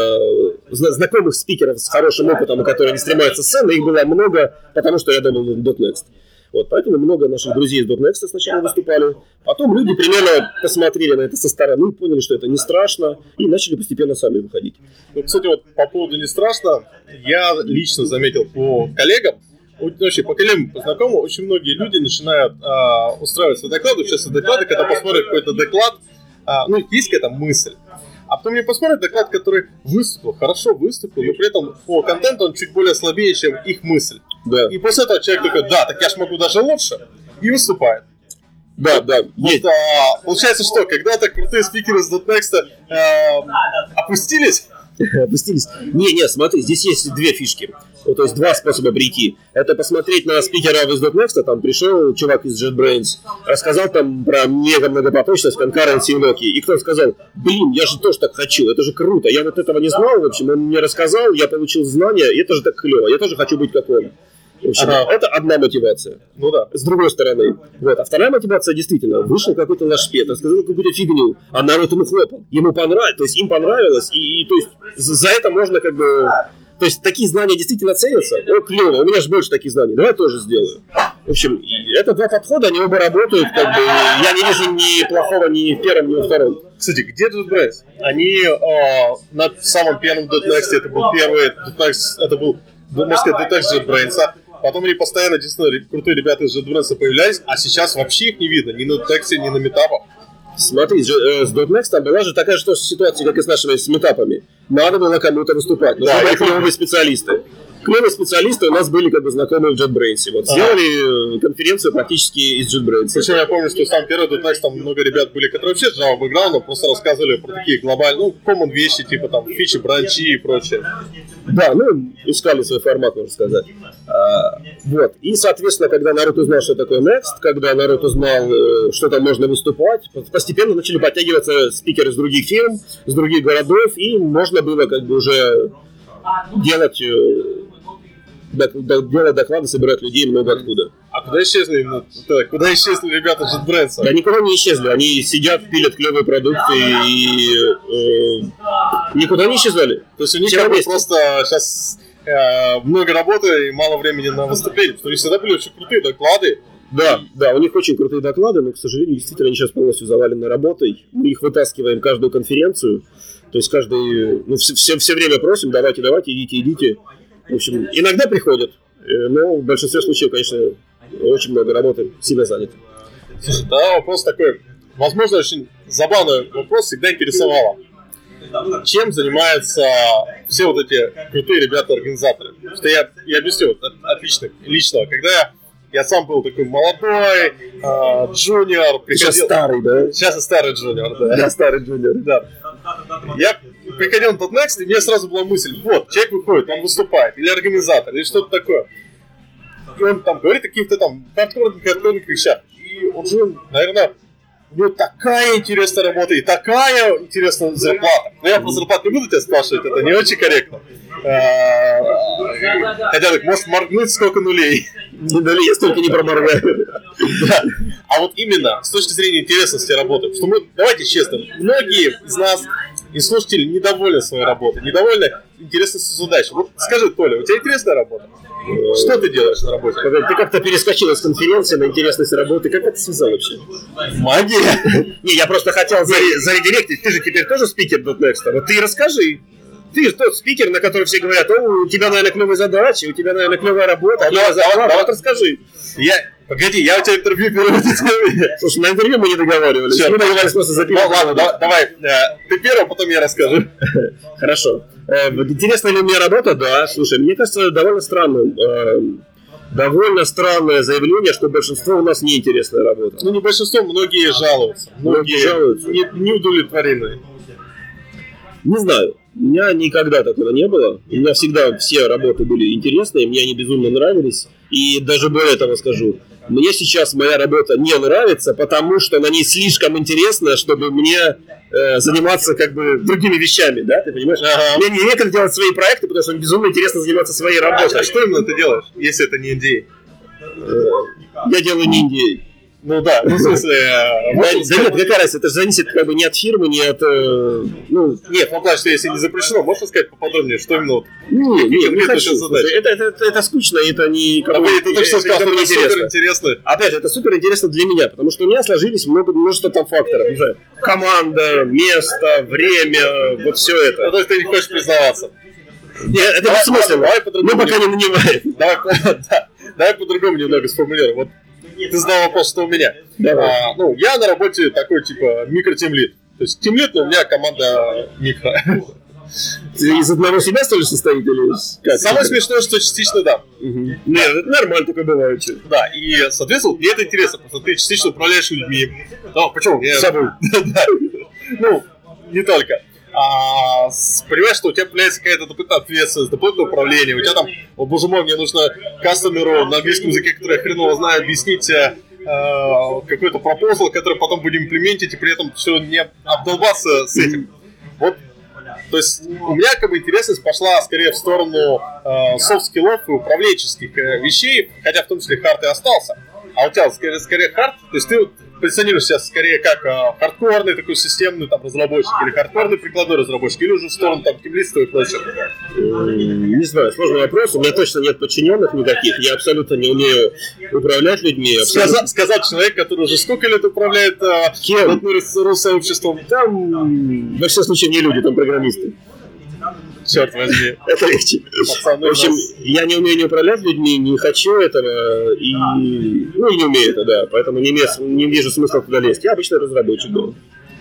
Speaker 5: зна- Знакомых спикеров с хорошим опытом, которые не стремаются сцены, их было много, потому что я думал, .next. Вот, поэтому много наших друзей из .next сначала выступали. Потом люди примерно посмотрели на это со стороны, поняли, что это не страшно, и начали постепенно сами выходить.
Speaker 3: Ну, кстати, вот по поводу не страшно, я лично заметил по коллегам, вообще по коллегам, по знакомым, очень многие люди начинают а, устраивать свои доклады, сейчас доклады, когда посмотрят какой-то доклад, а, ну, есть какая-то мысль. А потом мне посмотрят доклад, который выступил, хорошо выступил, но при этом по контенту он чуть более слабее, чем их мысль.
Speaker 5: Да.
Speaker 3: И после этого человек такой, да, так я ж могу даже лучше, и выступает.
Speaker 5: Да, да, есть.
Speaker 3: Вот, а, получается, что когда-то крутые спикеры с .next а, опустились,
Speaker 5: Опустились. Не, не, смотри, здесь есть две фишки. Вот, то есть два способа прийти. Это посмотреть на спикера из .next, там пришел чувак из JetBrains, рассказал там про мега многопоточность, concurrency и Nokia. И кто сказал, блин, я же тоже так хочу, это же круто. Я вот этого не знал, в общем, он мне рассказал, я получил знания, и это же так клево. Я тоже хочу быть как он. В общем,
Speaker 3: Ага.
Speaker 5: это одна мотивация.
Speaker 3: ну да,
Speaker 5: С другой стороны. Вот. А вторая мотивация действительно, вышел какой-то наш спец, рассказал какую-то фигню, а народ ему хлопал. Ему понравилось, то есть им понравилось, и, и, то есть за это можно как бы... То есть такие знания действительно ценятся. О, клево, у меня же больше таких знаний, давай я тоже сделаю. В общем, это два подхода, они оба работают, как бы я не вижу ни плохого ни в первом, ни во втором.
Speaker 3: Кстати, где JetBrains? Они э, на самом первом .next, это был первый .next, это был, можно сказать, .next JetBrains. Потом они постоянно, действительно, крутые ребята из JetBrains появлялись, а сейчас вообще их не видно, ни на тексте, ни на метапах.
Speaker 5: Смотри, э, с .next там была же такая же ситуация, как и с нашими метапами. Надо было кому-то выступать. Нужны
Speaker 3: Да,
Speaker 5: были клевые специалисты. Клевые специалисты у нас были как бы знакомые в JetBrains. Вот
Speaker 3: Ага.
Speaker 5: сделали э, конференцию практически из JetBrains.
Speaker 3: Причем я помню, что сам первый .next, там много ребят были, которые вообще Java бэкграундом, просто рассказывали про такие глобальные, ну, common вещи, типа там фичи, бранчи и прочее.
Speaker 5: Да, ну, искали свой формат, можно сказать. А, вот. И, соответственно, когда народ узнал, что такое Next, когда народ узнал, э, что там можно выступать, постепенно начали подтягиваться спикеры с других фирм, с других городов, и можно было как бы уже делать, э, делать доклады, собирать людей много откуда.
Speaker 3: А куда исчезли именно, это, куда исчезли ребята JetBrains?
Speaker 5: Да никуда не исчезли, они сидят, пилят клевые продукты и э, никуда не исчезали.
Speaker 3: То есть у них как бы просто сейчас много работы и мало времени на выступление, потому что у них всегда были очень крутые доклады.
Speaker 5: Да, да, у них очень крутые доклады, но, к сожалению, действительно, они сейчас полностью завалены работой. Мы их вытаскиваем каждую конференцию. То есть каждый, ну, все, все, все время просим, давайте, давайте, идите, идите. В общем, иногда приходят, э, но в большинстве случаев, конечно, очень много работы, сильно заняты.
Speaker 3: Слушай, да, вопрос такой, возможно, очень забавный вопрос всегда интересовало. Чем занимаются все вот эти крутые ребята-организаторы? Что я, я объясню, вот, от- отлично, лично, когда я, я сам был такой молодой, а, джуниор,
Speaker 5: Сейчас
Speaker 3: приходил...
Speaker 5: старый, да?
Speaker 3: Сейчас и старый джуниор, да.
Speaker 5: Да, старый джуниор.
Speaker 3: Да. Я приходил на тот Next, и у меня сразу была мысль, вот, человек выходит, он выступает, или организатор, или что-то такое. И он там говорит о каких-то там хардкорных, хардкорных вещах. И он же, наверное, у него такая интересная работа и такая интересная зарплата. Но я про зарплату не буду тебя спрашивать, это не очень корректно. А, Хотя так, может моргнуть сколько нулей.
Speaker 5: Дали, я столько не проморгаю.
Speaker 3: А вот именно с точки зрения интересности работы, что мы, давайте честно, многие из нас и слушатели недовольны своей работой, недовольны интересностью задач. Вот скажи, Толя, у тебя интересная работа? Что ты делаешь на работе?
Speaker 5: Ты как-то перескочила с конференции на интересность работы. Как это связал вообще?
Speaker 3: Магия.
Speaker 5: Не, я просто хотел заре- заредиректить. Ты же теперь тоже спикер .next. Вот ты расскажи. Ты же тот спикер, на который все говорят, о, у тебя, наверное, клевые задачи, у тебя, наверное, клевая работа, клевая
Speaker 3: давай,
Speaker 5: зарплата.
Speaker 3: давай.
Speaker 5: Вот расскажи.
Speaker 3: Я, погоди, я у тебя интервью темы.
Speaker 5: Слушай, на интервью мы не договаривались.
Speaker 3: Всё.
Speaker 5: Мы договаривались просто за
Speaker 3: Ну ладно, да- давай, э, ты первый, а потом я расскажу.
Speaker 5: Хорошо. Э, вот интересная ли у меня работа? Да. Слушай, мне кажется, довольно странным. э, довольно странное заявление, что большинство у нас неинтересная работа.
Speaker 3: Ну, не большинство, многие жалуются.
Speaker 5: Многие жалуются.
Speaker 3: Не, не удовлетворены.
Speaker 5: Не знаю. У меня никогда такого не было. У меня всегда все работы были интересные, мне они безумно нравились. И даже более того скажу, мне сейчас моя работа не нравится, потому что она не слишком интересна, чтобы мне э, заниматься как бы другими вещами, да, ты понимаешь?
Speaker 3: Ага.
Speaker 5: Мне не некогда делать свои проекты, потому что безумно интересно заниматься своей
Speaker 3: А,
Speaker 5: работой.
Speaker 3: что именно ты делаешь, если это не NDA?
Speaker 5: Я делаю не NDA.
Speaker 3: Ну да, ну в смысле... э,
Speaker 5: Да,
Speaker 3: можно
Speaker 5: да нет, какая разница, это же зависит как бы не от фирмы, не от... э, Ну,
Speaker 3: Нет, ну плане, что если не запрещено, можно сказать поподробнее, что именно вот
Speaker 5: не, не, хочу. Это, скучно, это не...
Speaker 3: А вы это что сказал, это супер интересно.
Speaker 5: Опять же, это супер интересно для меня, потому что у меня сложились много, множество там факторов. Знаю, команда, место, время, вот все
Speaker 3: Ну,
Speaker 5: это.
Speaker 3: то есть ты не хочешь признаваться.
Speaker 5: Нет, это бессмысленно.
Speaker 3: по-другому.
Speaker 5: Мы пока не нанимаем.
Speaker 3: Давай, да, давай по-другому немного сформулируем. Вот ты задал вопрос, что у меня.
Speaker 5: Давай.
Speaker 3: А, ну, я на работе такой, типа, микро-тимлит. То есть тимлит, но у меня команда микро.
Speaker 5: Из одного себя, что ли, состоит или как?
Speaker 3: Самое смешное, что частично да.
Speaker 5: Нет, это нормально такое бывает. чё.
Speaker 3: Да, и, соответственно, мне это интересно, потому что ты частично управляешь людьми. Ну, почему? Я-
Speaker 5: Собой.
Speaker 3: Да. Ну, не только. А, с- понимаешь, что у тебя появляется какая-то дополнительная ответственность, дополнительное управление. У тебя там, о боже мой, мне нужно кастомеру на английском языке, который я хреново знаю, объяснить э, э, какой-то proposal, который потом будем имплементить, и при этом все не обдолбаться с этим. Вот то есть у меня как бы интересность пошла скорее в сторону э, софт-скиллов и управленческих э, вещей, хотя в том числе hard и остался. А у тебя скорее, скорее hard, то есть ты вот позиционируешь себя скорее как э, хардкорный такой системный там разработчик или хардкорный прикладной разработчик, или уже в сторону там тимлистов и прочего.
Speaker 5: М, Не знаю, сложный вопрос. У меня точно нет подчиненных никаких. Я абсолютно не умею управлять людьми. абсолютно-
Speaker 3: Сказа- сказать человек, который уже сколько лет управляет э,
Speaker 5: Кем?
Speaker 3: сообществом,
Speaker 5: Там, во всяком случае, не люди, там программисты.
Speaker 3: Черт возьми.
Speaker 5: Это легче.
Speaker 3: Пацаны
Speaker 5: В общем,
Speaker 3: нас-
Speaker 5: я не умею не управлять людьми, не хочу этого, и, ну, и не умею это, да. Поэтому не, не вижу смысла туда лезть. Я обычно разработчик был.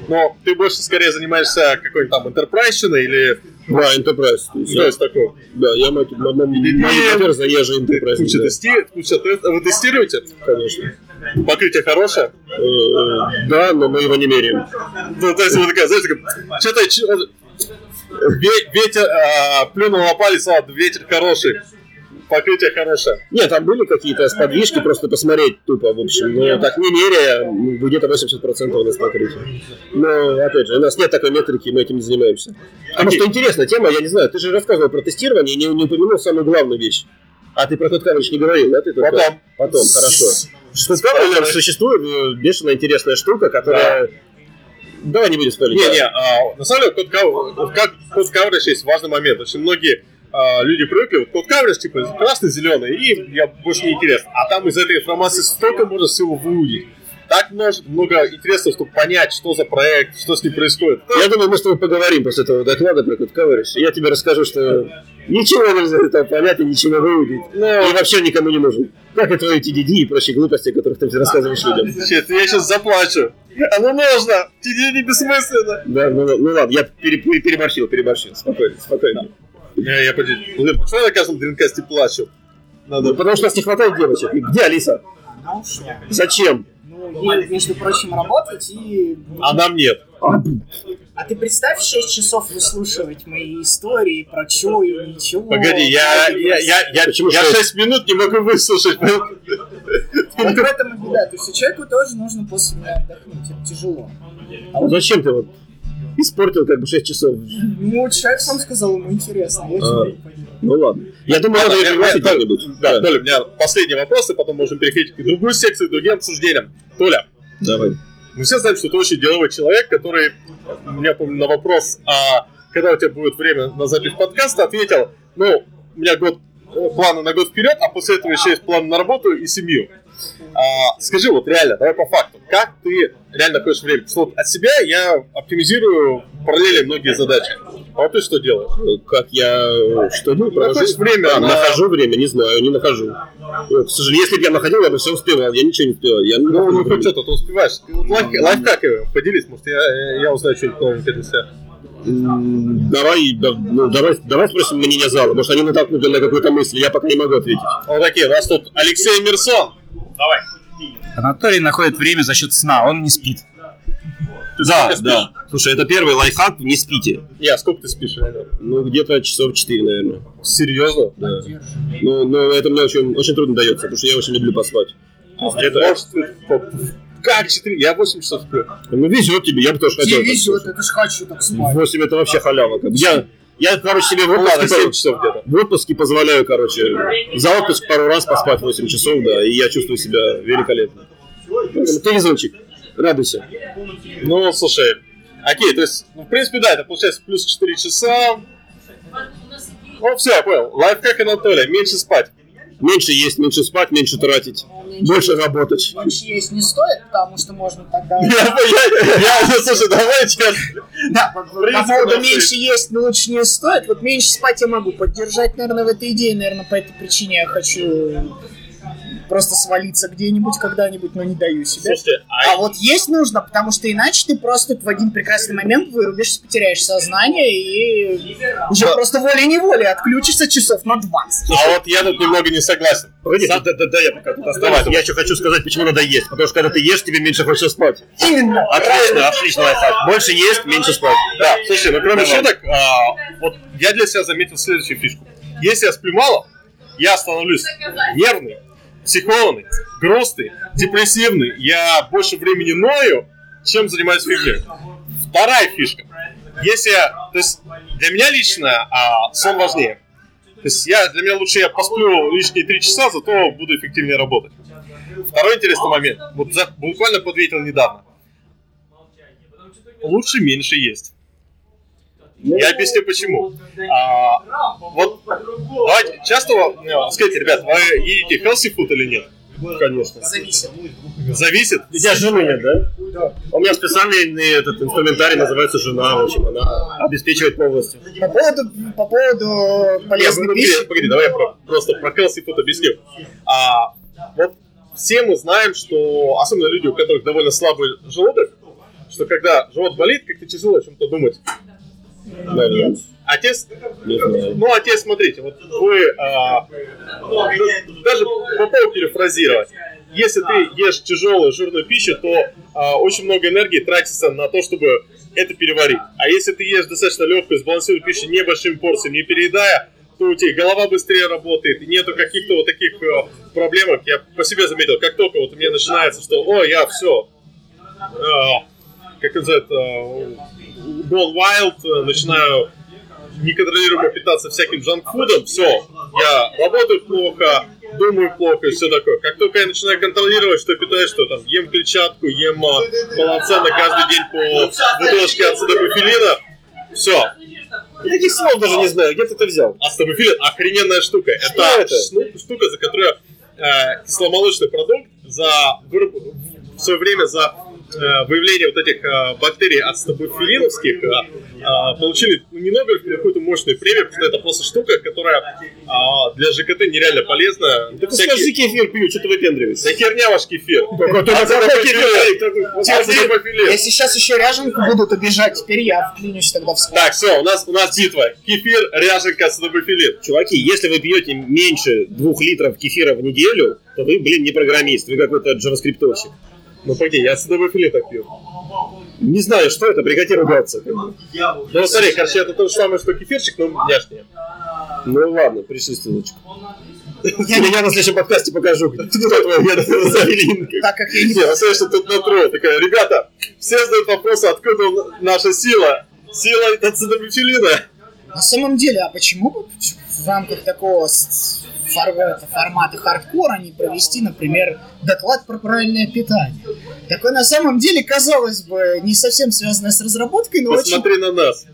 Speaker 3: Но ты больше скорее занимаешься какой-нибудь там enterprise или
Speaker 5: Да, Enterprise. То есть,
Speaker 3: что есть такое?
Speaker 5: да, я мой, например, заезжий Enterprise.
Speaker 3: Куча
Speaker 5: да,
Speaker 3: тести- куча тест- Вы тестируете?
Speaker 5: конечно.
Speaker 3: Покрытие хорошее?
Speaker 5: Э, Да, но мы его не меряем.
Speaker 3: Ну, то есть вы такая, знаете, что-то ветер а, плюнул на палец, а, ветер хороший. Покрытие хорошее.
Speaker 5: Нет, там были какие-то сподвижки, просто посмотреть тупо, в общем. Но так не меряя, ну, где-то 80% у нас покрытие. Но, опять же, у нас нет такой метрики, мы этим не занимаемся. Потому что интересная тема, я не знаю, ты же рассказывал про тестирование и не, не упомянул самую главную вещь. А ты про код coverage не говорил, да? Ты только-
Speaker 3: Потом.
Speaker 5: Потом, хорошо. Что coverage существует э, бешено интересная штука, которая... Давай не будем спорить.
Speaker 3: Не-не, а, на самом деле, код кав- как код coverage есть важный момент. Очень многие а, люди привыкли, вот код coverage, типа, красный, зеленый, и я больше не интересно. А там из этой информации столько можно всего выудить. Так множ- много интересного, чтобы понять, что за проект, что с ним происходит.
Speaker 5: Я думаю, мы с тобой поговорим после этого доклада про код coverage. Я тебе расскажу, что ничего нельзя из этого понять и ничего выудить. И вообще никому не нужен. Как и твои TDD и прочие глупости, о которых ты рассказываешь людям.
Speaker 3: Щит, я сейчас заплачу. А ну можно! Тебе не бессмысленно.
Speaker 5: Да, ну, ну ладно, я пере- пере- переборщил, переборщил. Спокойно, спокойно.
Speaker 3: Я, я поди. Блин, Почему я на каждом дринкасте плачу?
Speaker 5: Ну,
Speaker 3: Надо.
Speaker 5: потому что у нас не хватает девочек. Где Алиса?
Speaker 6: Ну?
Speaker 5: Зачем?
Speaker 6: Ей, между прочим, работать и...
Speaker 3: А нам нет.
Speaker 6: А ты представь 6 часов выслушивать мои истории про чё и ничего.
Speaker 3: Погоди, я, я, я, я,
Speaker 5: Почему
Speaker 3: я
Speaker 5: шесть?
Speaker 3: 6 минут не могу выслушать.
Speaker 6: Вот в этом и беда. То есть человеку тоже нужно после меня отдохнуть. Это тяжело.
Speaker 5: А вот зачем ты вот испортил как бы 6 часов?
Speaker 6: Ну, человек сам сказал, ему интересно. Я
Speaker 5: А. Ну ладно. Я думаю, надо ее пригласить
Speaker 3: Толя,
Speaker 5: как-нибудь.
Speaker 3: Да, Толя, у меня последний вопрос, и потом можем переходить к другой секции, к другим обсуждениям. Толя,
Speaker 5: Давай.
Speaker 3: мы все знаем, что ты очень деловой человек, который, у меня, помню, на вопрос, а когда у тебя будет время на запись подкаста, ответил, ну, у меня год, э, планы на год вперед, а после этого еще есть план на работу и семью. А, скажи, вот реально, давай по факту, как ты реально находишь время? Потому что вот от себя я оптимизирую параллели многие задачи. А ты что делаешь?
Speaker 5: Ну, Как я что делаю?
Speaker 3: Находишь время
Speaker 5: А,
Speaker 3: на-
Speaker 5: Нахожу время, не знаю, не нахожу. Вот, к сожалению, если бы я находил, я бы все успевал. Я ничего не успевал. Я не
Speaker 3: Ну, ну хоть что-то, ты успеваешь. Ты вот лайф, лайфхак поделись, может, я, я, узнаю что-нибудь новенькое для себя.
Speaker 5: Давай, да, ну, давай, давай спросим мнение зала. Может, они натолкнут на какую-то мысль, я пока не могу ответить.
Speaker 3: Вот такие, у нас тут Алексей Мирсон. Давай.
Speaker 7: Анатолий находит время за счет сна, он не спит.
Speaker 5: Да, да. Слушай, это первый лайфхак, не спите.
Speaker 3: А сколько ты спишь?
Speaker 5: Ну, где-то часов 4, наверное.
Speaker 3: Серьезно?
Speaker 5: Да. Ну, ну, это мне очень, очень трудно дается, потому что я очень люблю поспать.
Speaker 3: Это... Может, ты по- как 4? Я 8 часов сплю.
Speaker 5: Ну, везет тебе, я бы тоже хотел.
Speaker 6: Тебе везет, это ж хочу так спать.
Speaker 5: 8 это вообще халява. Я, я, короче, себе в отпуске,
Speaker 3: 7 часов где-то.
Speaker 5: в отпуске позволяю, короче, за отпуск пару раз поспать 8 часов, да, и я чувствую себя великолепно. Ты везунчик. Радуйся.
Speaker 3: Ну, слушай, окей, то есть, ну, в принципе, да, это получается плюс 4 часа. Ну, все, я понял. Лайфхак Анатолия, меньше спать.
Speaker 5: Меньше есть, меньше спать, меньше тратить. Больше работать.
Speaker 6: Меньше есть не стоит, потому что можно тогда...
Speaker 3: Я, я, я, слушай, давай честно.
Speaker 6: Да, по, поводу меньше есть, но лучше не стоит. Вот меньше спать я могу поддержать, наверное, в этой идее. Наверное, по этой причине я хочу просто свалиться где-нибудь когда-нибудь, но не даю себе.
Speaker 3: Слушайте,
Speaker 6: А
Speaker 3: а,
Speaker 6: вот есть нужно, потому что иначе ты просто в один прекрасный момент вырубишься, потеряешь сознание и уже
Speaker 3: Да.
Speaker 6: просто волей-неволей отключишься часов на 20.
Speaker 3: а вот я тут немного не согласен.
Speaker 5: Погоди, да, да, да, я пока тут
Speaker 3: давай.
Speaker 5: Я еще хочу сказать, почему надо есть. Потому что когда ты ешь, тебе меньше хочется спать.
Speaker 6: Именно.
Speaker 5: Отлично, отлично лайфхак. Больше есть, меньше спать.
Speaker 3: Да, слушай, ну кроме шуток, а, вот я для себя заметил следующую фишку. Если я сплю мало, я становлюсь нервный, психованный, грустный, депрессивный. Я больше времени ною, чем занимаюсь фигней. Вторая фишка. Если то есть для меня лично а, сон важнее. То есть я, для меня лучше я посплю лишние три часа, зато буду эффективнее работать. Второй интересный момент. Вот за- буквально подветил недавно. Лучше меньше есть. Я объясню почему. А, вот давайте часто э, скажите, ребят, вы едите healthy food или нет?
Speaker 5: Конечно.
Speaker 6: Зависит.
Speaker 3: Зависит.
Speaker 5: У тебя жены нет, да? Да. У меня специальный этот инструментарий называется жена, в общем, она обеспечивает полностью.
Speaker 6: По поводу, по поводу
Speaker 3: Нет,
Speaker 6: полезной
Speaker 3: ну,
Speaker 6: пищи.
Speaker 3: погоди, погоди, давай я про- просто про healthy food объясню. А, вот все мы знаем, что, особенно люди, у которых довольно слабый желудок, что когда живот болит, как-то тяжело о чем-то думать.
Speaker 5: Наверное.
Speaker 3: Отец, ну, отец, смотрите, вот вы, а, даже попробуй перефразировать. Если ты ешь тяжелую жирную пищу, то а, очень много энергии тратится на то, чтобы это переварить. А если ты ешь достаточно легкую, сбалансированную пищу небольшими порциями, не переедая, то у тебя голова быстрее работает, и нету каких-то вот таких э, проблемок. Я по себе заметил, как только вот у меня начинается, что, о, я все, как называют, э, gone wild, э, начинаю неконтролируемо питаться всяким джанкфудом, все, я работаю плохо, думаю плохо и все такое. Как только я начинаю контролировать, что питаю, что там, ем клетчатку, ем э, полноценно каждый день по бутылочке ацетопофилина, все.
Speaker 5: Я таких слов даже не знаю, где ты это взял?
Speaker 3: Ацетопофилин охрененная штука. Это,
Speaker 5: это?
Speaker 3: шну- штука, за которую э, кисломолочный продукт за в свое время за выявление вот этих э, бактерий ацетопофилиновских э, э, получили ну, не Нобелевскую, а какую-то мощную премию, потому что это просто штука, которая э, для ЖКТ нереально полезна.
Speaker 5: Так
Speaker 3: Всякие-
Speaker 5: скажи кефир пью, что ты выпендриваешься?
Speaker 3: Да херня ваш кефир.
Speaker 6: Если сейчас еще ряженку будут обижать, теперь я вклинюсь тогда в склад.
Speaker 3: Так, все, у нас, у нас битва. Кефир, ряженка, ацетопофилин.
Speaker 5: Чуваки, если вы пьете меньше двух литров кефира в неделю, то вы, блин, не программист, вы какой-то джаваскриптовщик.
Speaker 3: Ну погоди, я ацетопофилин так пью.
Speaker 5: Не знаю, что это, как бы.
Speaker 3: Ну смотри, короче, это то же самое, что кефирчик, но няшнее.
Speaker 5: Ну ладно, пришли ссылочку. Я меня на следующем подкасте покажу.
Speaker 6: Так как я не...
Speaker 3: Не, на деле, тут натру. Такая, ребята, все задают вопрос, откуда наша сила. Сила это ацетопофилина.
Speaker 6: На самом деле, а почему бы в рамках такого с- формата хардкора не провести, например, доклад про правильное питание? Такое на самом деле, казалось бы, не совсем связанное с разработкой, но очень...
Speaker 3: Посмотри на нас.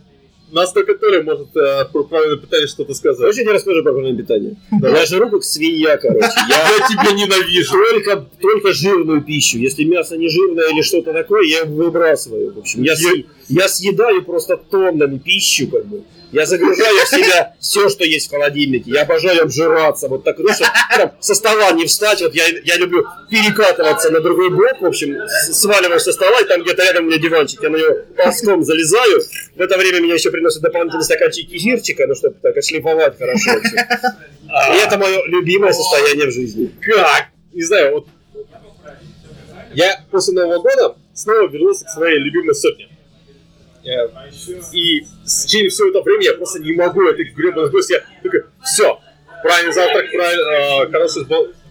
Speaker 3: Нас только Толя может э, про правильное питание что-то сказать.
Speaker 5: Короче, я расскажу про правильное питание. Я жру как свинья, короче. Я
Speaker 3: тебя ненавижу.
Speaker 5: только, только жирную пищу. Если мясо не жирное или что-то такое, я выбрасываю. В общем, я, я съедаю просто тоннами пищу, как бы. Я загружаю в себя все, что есть в холодильнике. Я обожаю обжираться. Вот так, ну, чтобы прям со стола не встать. Вот я, я люблю перекатываться на другой бок. В общем, сваливаюсь со стола, и там где-то рядом у меня диванчик. Я на него ползком залезаю. В это время меня еще приносят дополнительный стаканчик кефирчика, ну, чтобы так отшлифовать хорошо. общем. И это мое любимое состояние в жизни.
Speaker 3: Как? Не знаю, вот... Я после Нового года снова вернулся к своей любимой сотне. Э, И в течение всего этого времени я просто не могу этой гребаной сбросить. Я такой, все, правильный завтрак, правильный, э, хороший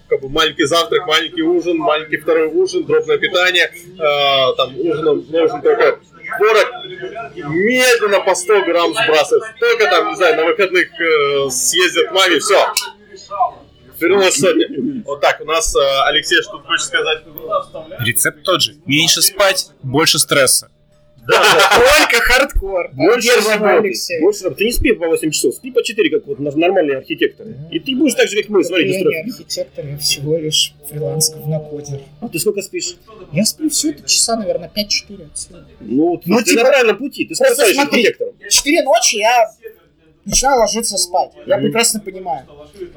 Speaker 3: как бы маленький завтрак, маленький ужин, маленький второй ужин, дробное питание, э, там ужином нужен только творог, медленно по 100 грамм сбрасывать. Только там, не знаю, на выходных э, съездят маме, все. Вернулась сотня. Вот так, у нас э, Алексей что тут хочет сказать.
Speaker 2: Рецепт тот же. Меньше спать, больше стресса.
Speaker 6: Только хардкор.
Speaker 8: Больше.
Speaker 6: Алексей.
Speaker 8: Больше работы. Ты не спи по 8 часов, спи по 4, как вот нормальные архитекторы. И ты будешь так же, как мы, смотри,
Speaker 6: Я не архитектор, я всего лишь фриланс говнокодер.
Speaker 8: А ты сколько спишь?
Speaker 6: Я сплю все это часа, наверное, 5-4 от силы.
Speaker 8: Ну,
Speaker 6: Ну,
Speaker 8: ты
Speaker 6: типа,
Speaker 8: на правильном пути, ты
Speaker 6: просто
Speaker 8: станешь
Speaker 6: смотри.
Speaker 8: архитектором.
Speaker 6: Четыре ночи я начинаю ложиться спать. Я прекрасно понимаю.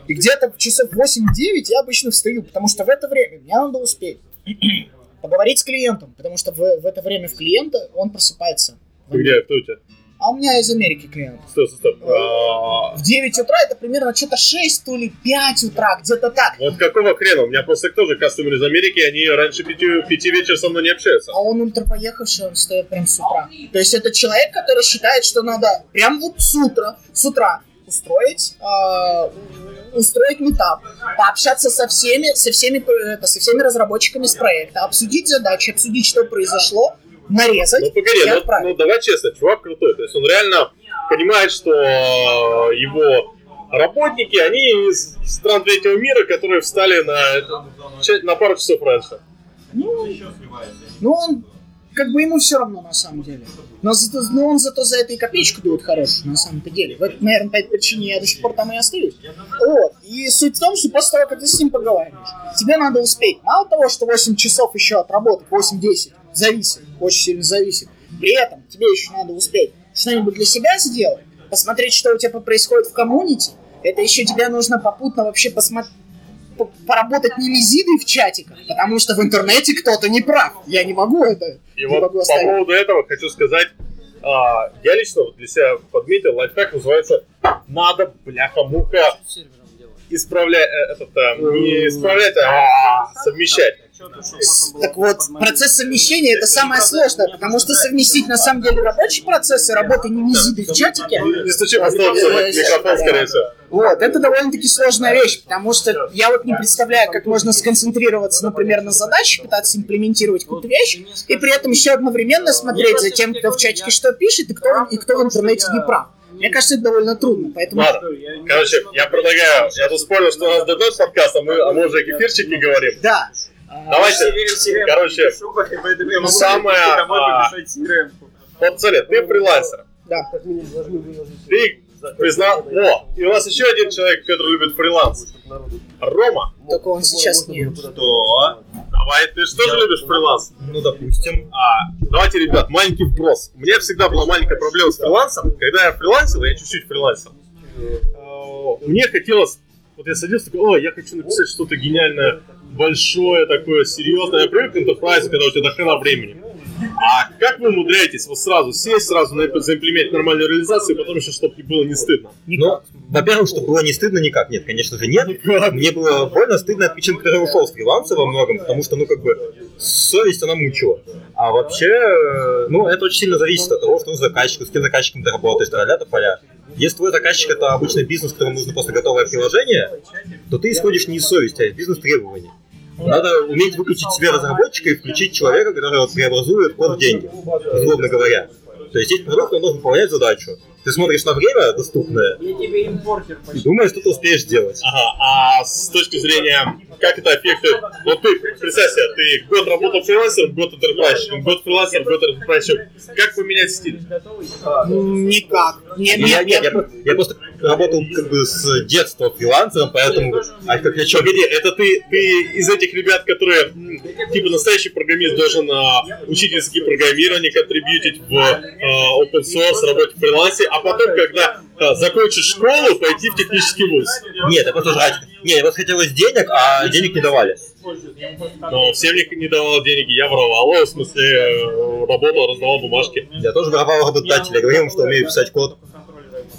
Speaker 6: И где-то в часов 8-9 я обычно встаю, потому что в это время мне надо успеть поговорить с клиентом, потому что в, в это время в клиента он просыпается.
Speaker 3: Где, кто у тебя?
Speaker 6: А у меня из Америки клиент.
Speaker 3: Стоп, стоп, стоп. А,
Speaker 6: В 9 утра это примерно что-то 6, то ли 5 утра, где-то так.
Speaker 3: Вот какого хрена? У меня просто тоже кастомеры из Америки, они раньше пяти, пяти вечера со мной не общаются.
Speaker 6: А он ультрапоехавший, он стоит прям с утра. То есть это человек, который считает, что надо прям вот с утра, с утра устроить, э, устроить метап, пообщаться со всеми, со всеми, э, это, со всеми разработчиками с проекта, обсудить задачи, обсудить, что произошло, нарезать
Speaker 3: Ну погоди, ну, ну давай честно, чувак крутой. То есть он реально понимает, что э, его работники, они из стран третьего мира, которые встали на, на пару часов раньше.
Speaker 6: Ну, он, как бы ему все равно на самом деле. Но, зато, но он зато за это и копеечку дает хорошую, на самом-то деле. Вот, наверное, по этой причине я до сих пор там и остаюсь. Вот. И суть в том, что после того, как ты с ним поговариваешь, тебе надо успеть. Мало того, что 8 часов еще отработать, 8-10, зависит, очень сильно зависит. При этом тебе еще надо успеть что-нибудь для себя сделать, посмотреть, что у тебя происходит в коммунити. Это еще тебе нужно попутно вообще посмотреть по- поработать немезидой в чатиках, потому что в интернете кто-то не прав. Я не могу это,
Speaker 3: И
Speaker 6: не
Speaker 3: вот
Speaker 6: могу
Speaker 3: по поводу этого хочу сказать, а, я лично вот для себя подметил, лайфхак называется «надо, бляха-муха, исправлять, э, этот, э, не исправлять, а совмещать».
Speaker 6: Так вот, процесс совмещения это самое сложное, потому что совместить на самом деле рабочий процесс и работу немезиды в чатике,
Speaker 3: по столу, микрофон, скорее всего.
Speaker 6: вот, это довольно-таки сложная вещь, потому что я вот не представляю, как можно сконцентрироваться, например, на задаче, пытаться имплементировать какую-то вещь, и при этом еще одновременно смотреть за тем, кто в чатике что пишет, и кто, и кто в интернете не прав. Мне кажется, это довольно трудно, поэтому...
Speaker 3: Ладно, короче, я предлагаю, я тут спорил, что у нас дойдет подкаст, а мы, а мы уже кефирчики говорим.
Speaker 6: Да. А,
Speaker 3: Давайте, короче, самое... а, Вот смотри, ты фрилансер.
Speaker 6: Да.
Speaker 3: Ты признал... О, и у нас еще один человек, который любит фриланс. Рома.
Speaker 6: Только он сейчас не...
Speaker 3: Что? Давай, ты же тоже любишь фриланс?
Speaker 8: Ну, допустим.
Speaker 3: А, давайте, ребят, маленький вброс. У меня всегда была маленькая проблема с фрилансом. Когда я фрилансил, я чуть-чуть фрилансил. э, Мне хотелось... Вот я садился, такой, о, я хочу написать что-то гениальное, большое такое, серьезное. Я привык к enterprise, когда у тебя до хрена времени. А как вы умудряетесь вот сразу сесть, сразу заимплементить нормальную реализацию, и потом еще, чтобы было не стыдно?
Speaker 8: Ну, во-первых, что было не стыдно никак. Нет, конечно же, нет. Мне было больно стыдно от причин, которые ушел с фриланса во многом, потому что, ну, как бы, совесть, она мучила. А вообще, э, ну, это очень сильно зависит от того, что за заказчику, с кем заказчиком ты работаешь, то поля. Если твой заказчик это обычный бизнес, которому нужно просто готовое приложение, то ты исходишь не из совести, а из бизнес-требований. Надо уметь выключить себе разработчика и включить человека, который преобразует код в деньги, условно говоря. То есть есть продукт, он должен выполнять задачу. Ты смотришь на время доступное и думаешь, что ты успеешь сделать.
Speaker 3: Ага, а с точки зрения, как это аффектует... Вот ты, представь себе, ты год работал фрилансером, год enterprise, год фрилансером, год enterprise. Как поменять стиль?
Speaker 6: Никак. Нет,
Speaker 8: Я,
Speaker 6: нет,
Speaker 8: нет, я, я просто работал как бы с детства фрилансером, поэтому... А как я чё,
Speaker 3: Погоди, это ты, ты из этих ребят, которые, типа, настоящий программист должен а, учить языки программирования, контрибьютить в а, open source, работать в фрилансе, а потом, когда а, закончишь школу, пойти в технический вуз.
Speaker 8: Нет, я просто жрать. Не, я просто хотелось денег, а денег не давали.
Speaker 3: Но всем не, не давал денег, я воровал, в смысле, э, работал, раздавал бумажки.
Speaker 8: Я тоже воровал работодателя, говорил им, что умею писать код.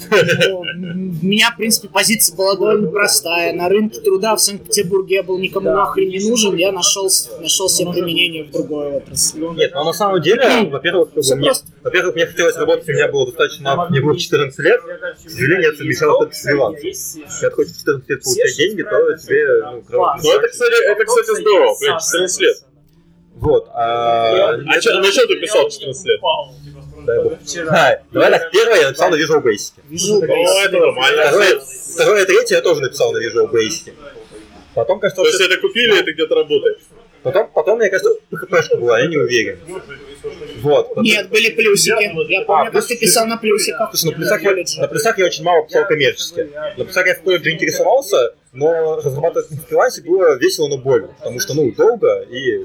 Speaker 6: Ну, У меня, в принципе, позиция была довольно простая. На рынке труда в Санкт-Петербурге я был никому нахрен не нужен, я нашел, нашел себе применение в другой отрасли.
Speaker 8: Нет, но на самом деле, во-первых, мне, во-первых, мне хотелось работать, у меня было достаточно, мне было 14 лет, к сожалению, я совмещал только с фрилансом. Когда ты хочешь в 14 лет получать деньги, то тебе, ну.
Speaker 3: Ну, это, кстати, это, кстати, здорово, блядь, 14 лет.
Speaker 8: Вот, а...
Speaker 3: А чё, на что ты писал в 14 лет?
Speaker 8: Дай бог. А, Давай так, первое я написал на Visual Basic.
Speaker 6: Вижу,
Speaker 3: Ну, это нормально.
Speaker 8: Второе, второе и третье я тоже написал на Visual Basic. Потом, кажется,
Speaker 3: То есть это купили, это где-то работает.
Speaker 8: потом, потом, мне кажется, ПХПшка была, я не уверен. Вот.
Speaker 6: Нет, были плюсики. Я помню, как ты писал на плюсиках.
Speaker 8: Слушай, на плюсах, я, на плюсах я очень мало писал коммерчески. На плюсах я в колледже интересовался, но разрабатывать на фрилансе было весело, но больно. Потому что, ну, долго и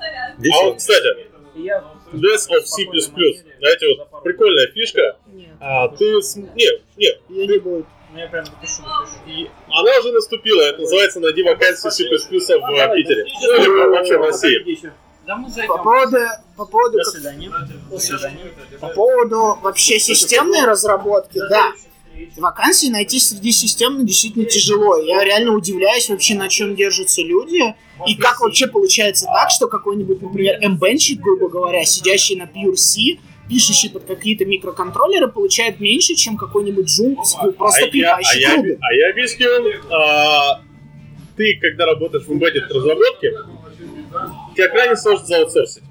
Speaker 3: А
Speaker 8: весело.
Speaker 3: вот, кстати, Death of C++. Знаете, вот прикольная фишка. А, ты... с- Не, не,
Speaker 6: Я не буду.
Speaker 3: и она уже наступила. Это называется «Найди вакансию C++ в Питере». Ну, или вообще в России.
Speaker 2: Да мы
Speaker 6: По
Speaker 2: зайдем.
Speaker 6: поводу, по поводу,
Speaker 2: До
Speaker 6: как-
Speaker 2: свидания. До свидания.
Speaker 6: по поводу вообще системной разработки, да. Вакансии найти среди системных действительно тяжело. Я реально удивляюсь вообще, на чем держатся люди. И как вообще получается так, что какой-нибудь, например, мбенщик, грубо говоря, сидящий на Pure C, пишущий под какие-то микроконтроллеры, получает меньше, чем какой-нибудь джун, просто
Speaker 3: а, я, а, я, а я объясню. А, ты, когда работаешь в embedded разработке, тебя крайне сложно заутсорсить.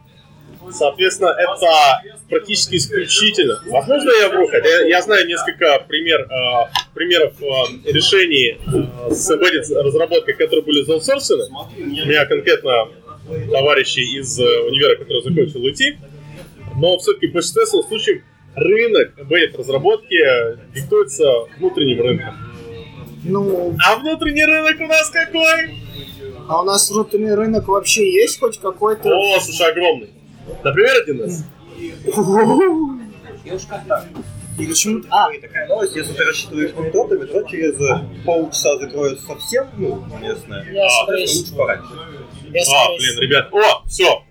Speaker 3: Соответственно, это практически исключительно. Возможно, я вру, хотя я, я знаю несколько пример, а, примеров а, решений а, с embedded разработкой, которые были заутсорсены. У меня конкретно товарищи из э, универа, который закончил уйти. Но все-таки в большинстве случаев рынок embedded разработки диктуется внутренним рынком.
Speaker 6: Ну,
Speaker 3: А внутренний рынок у нас какой?
Speaker 6: а у нас внутренний рынок вообще есть хоть какой-то?
Speaker 3: О, слушай, огромный. Например, 1С.
Speaker 6: И почему А,
Speaker 8: такая новость, если ты рассчитываешь монитор, то метро через полчаса закроется совсем, ну, местное.
Speaker 6: Я
Speaker 8: а лучше пораньше.
Speaker 6: я
Speaker 3: А, блин, ребят. О, все.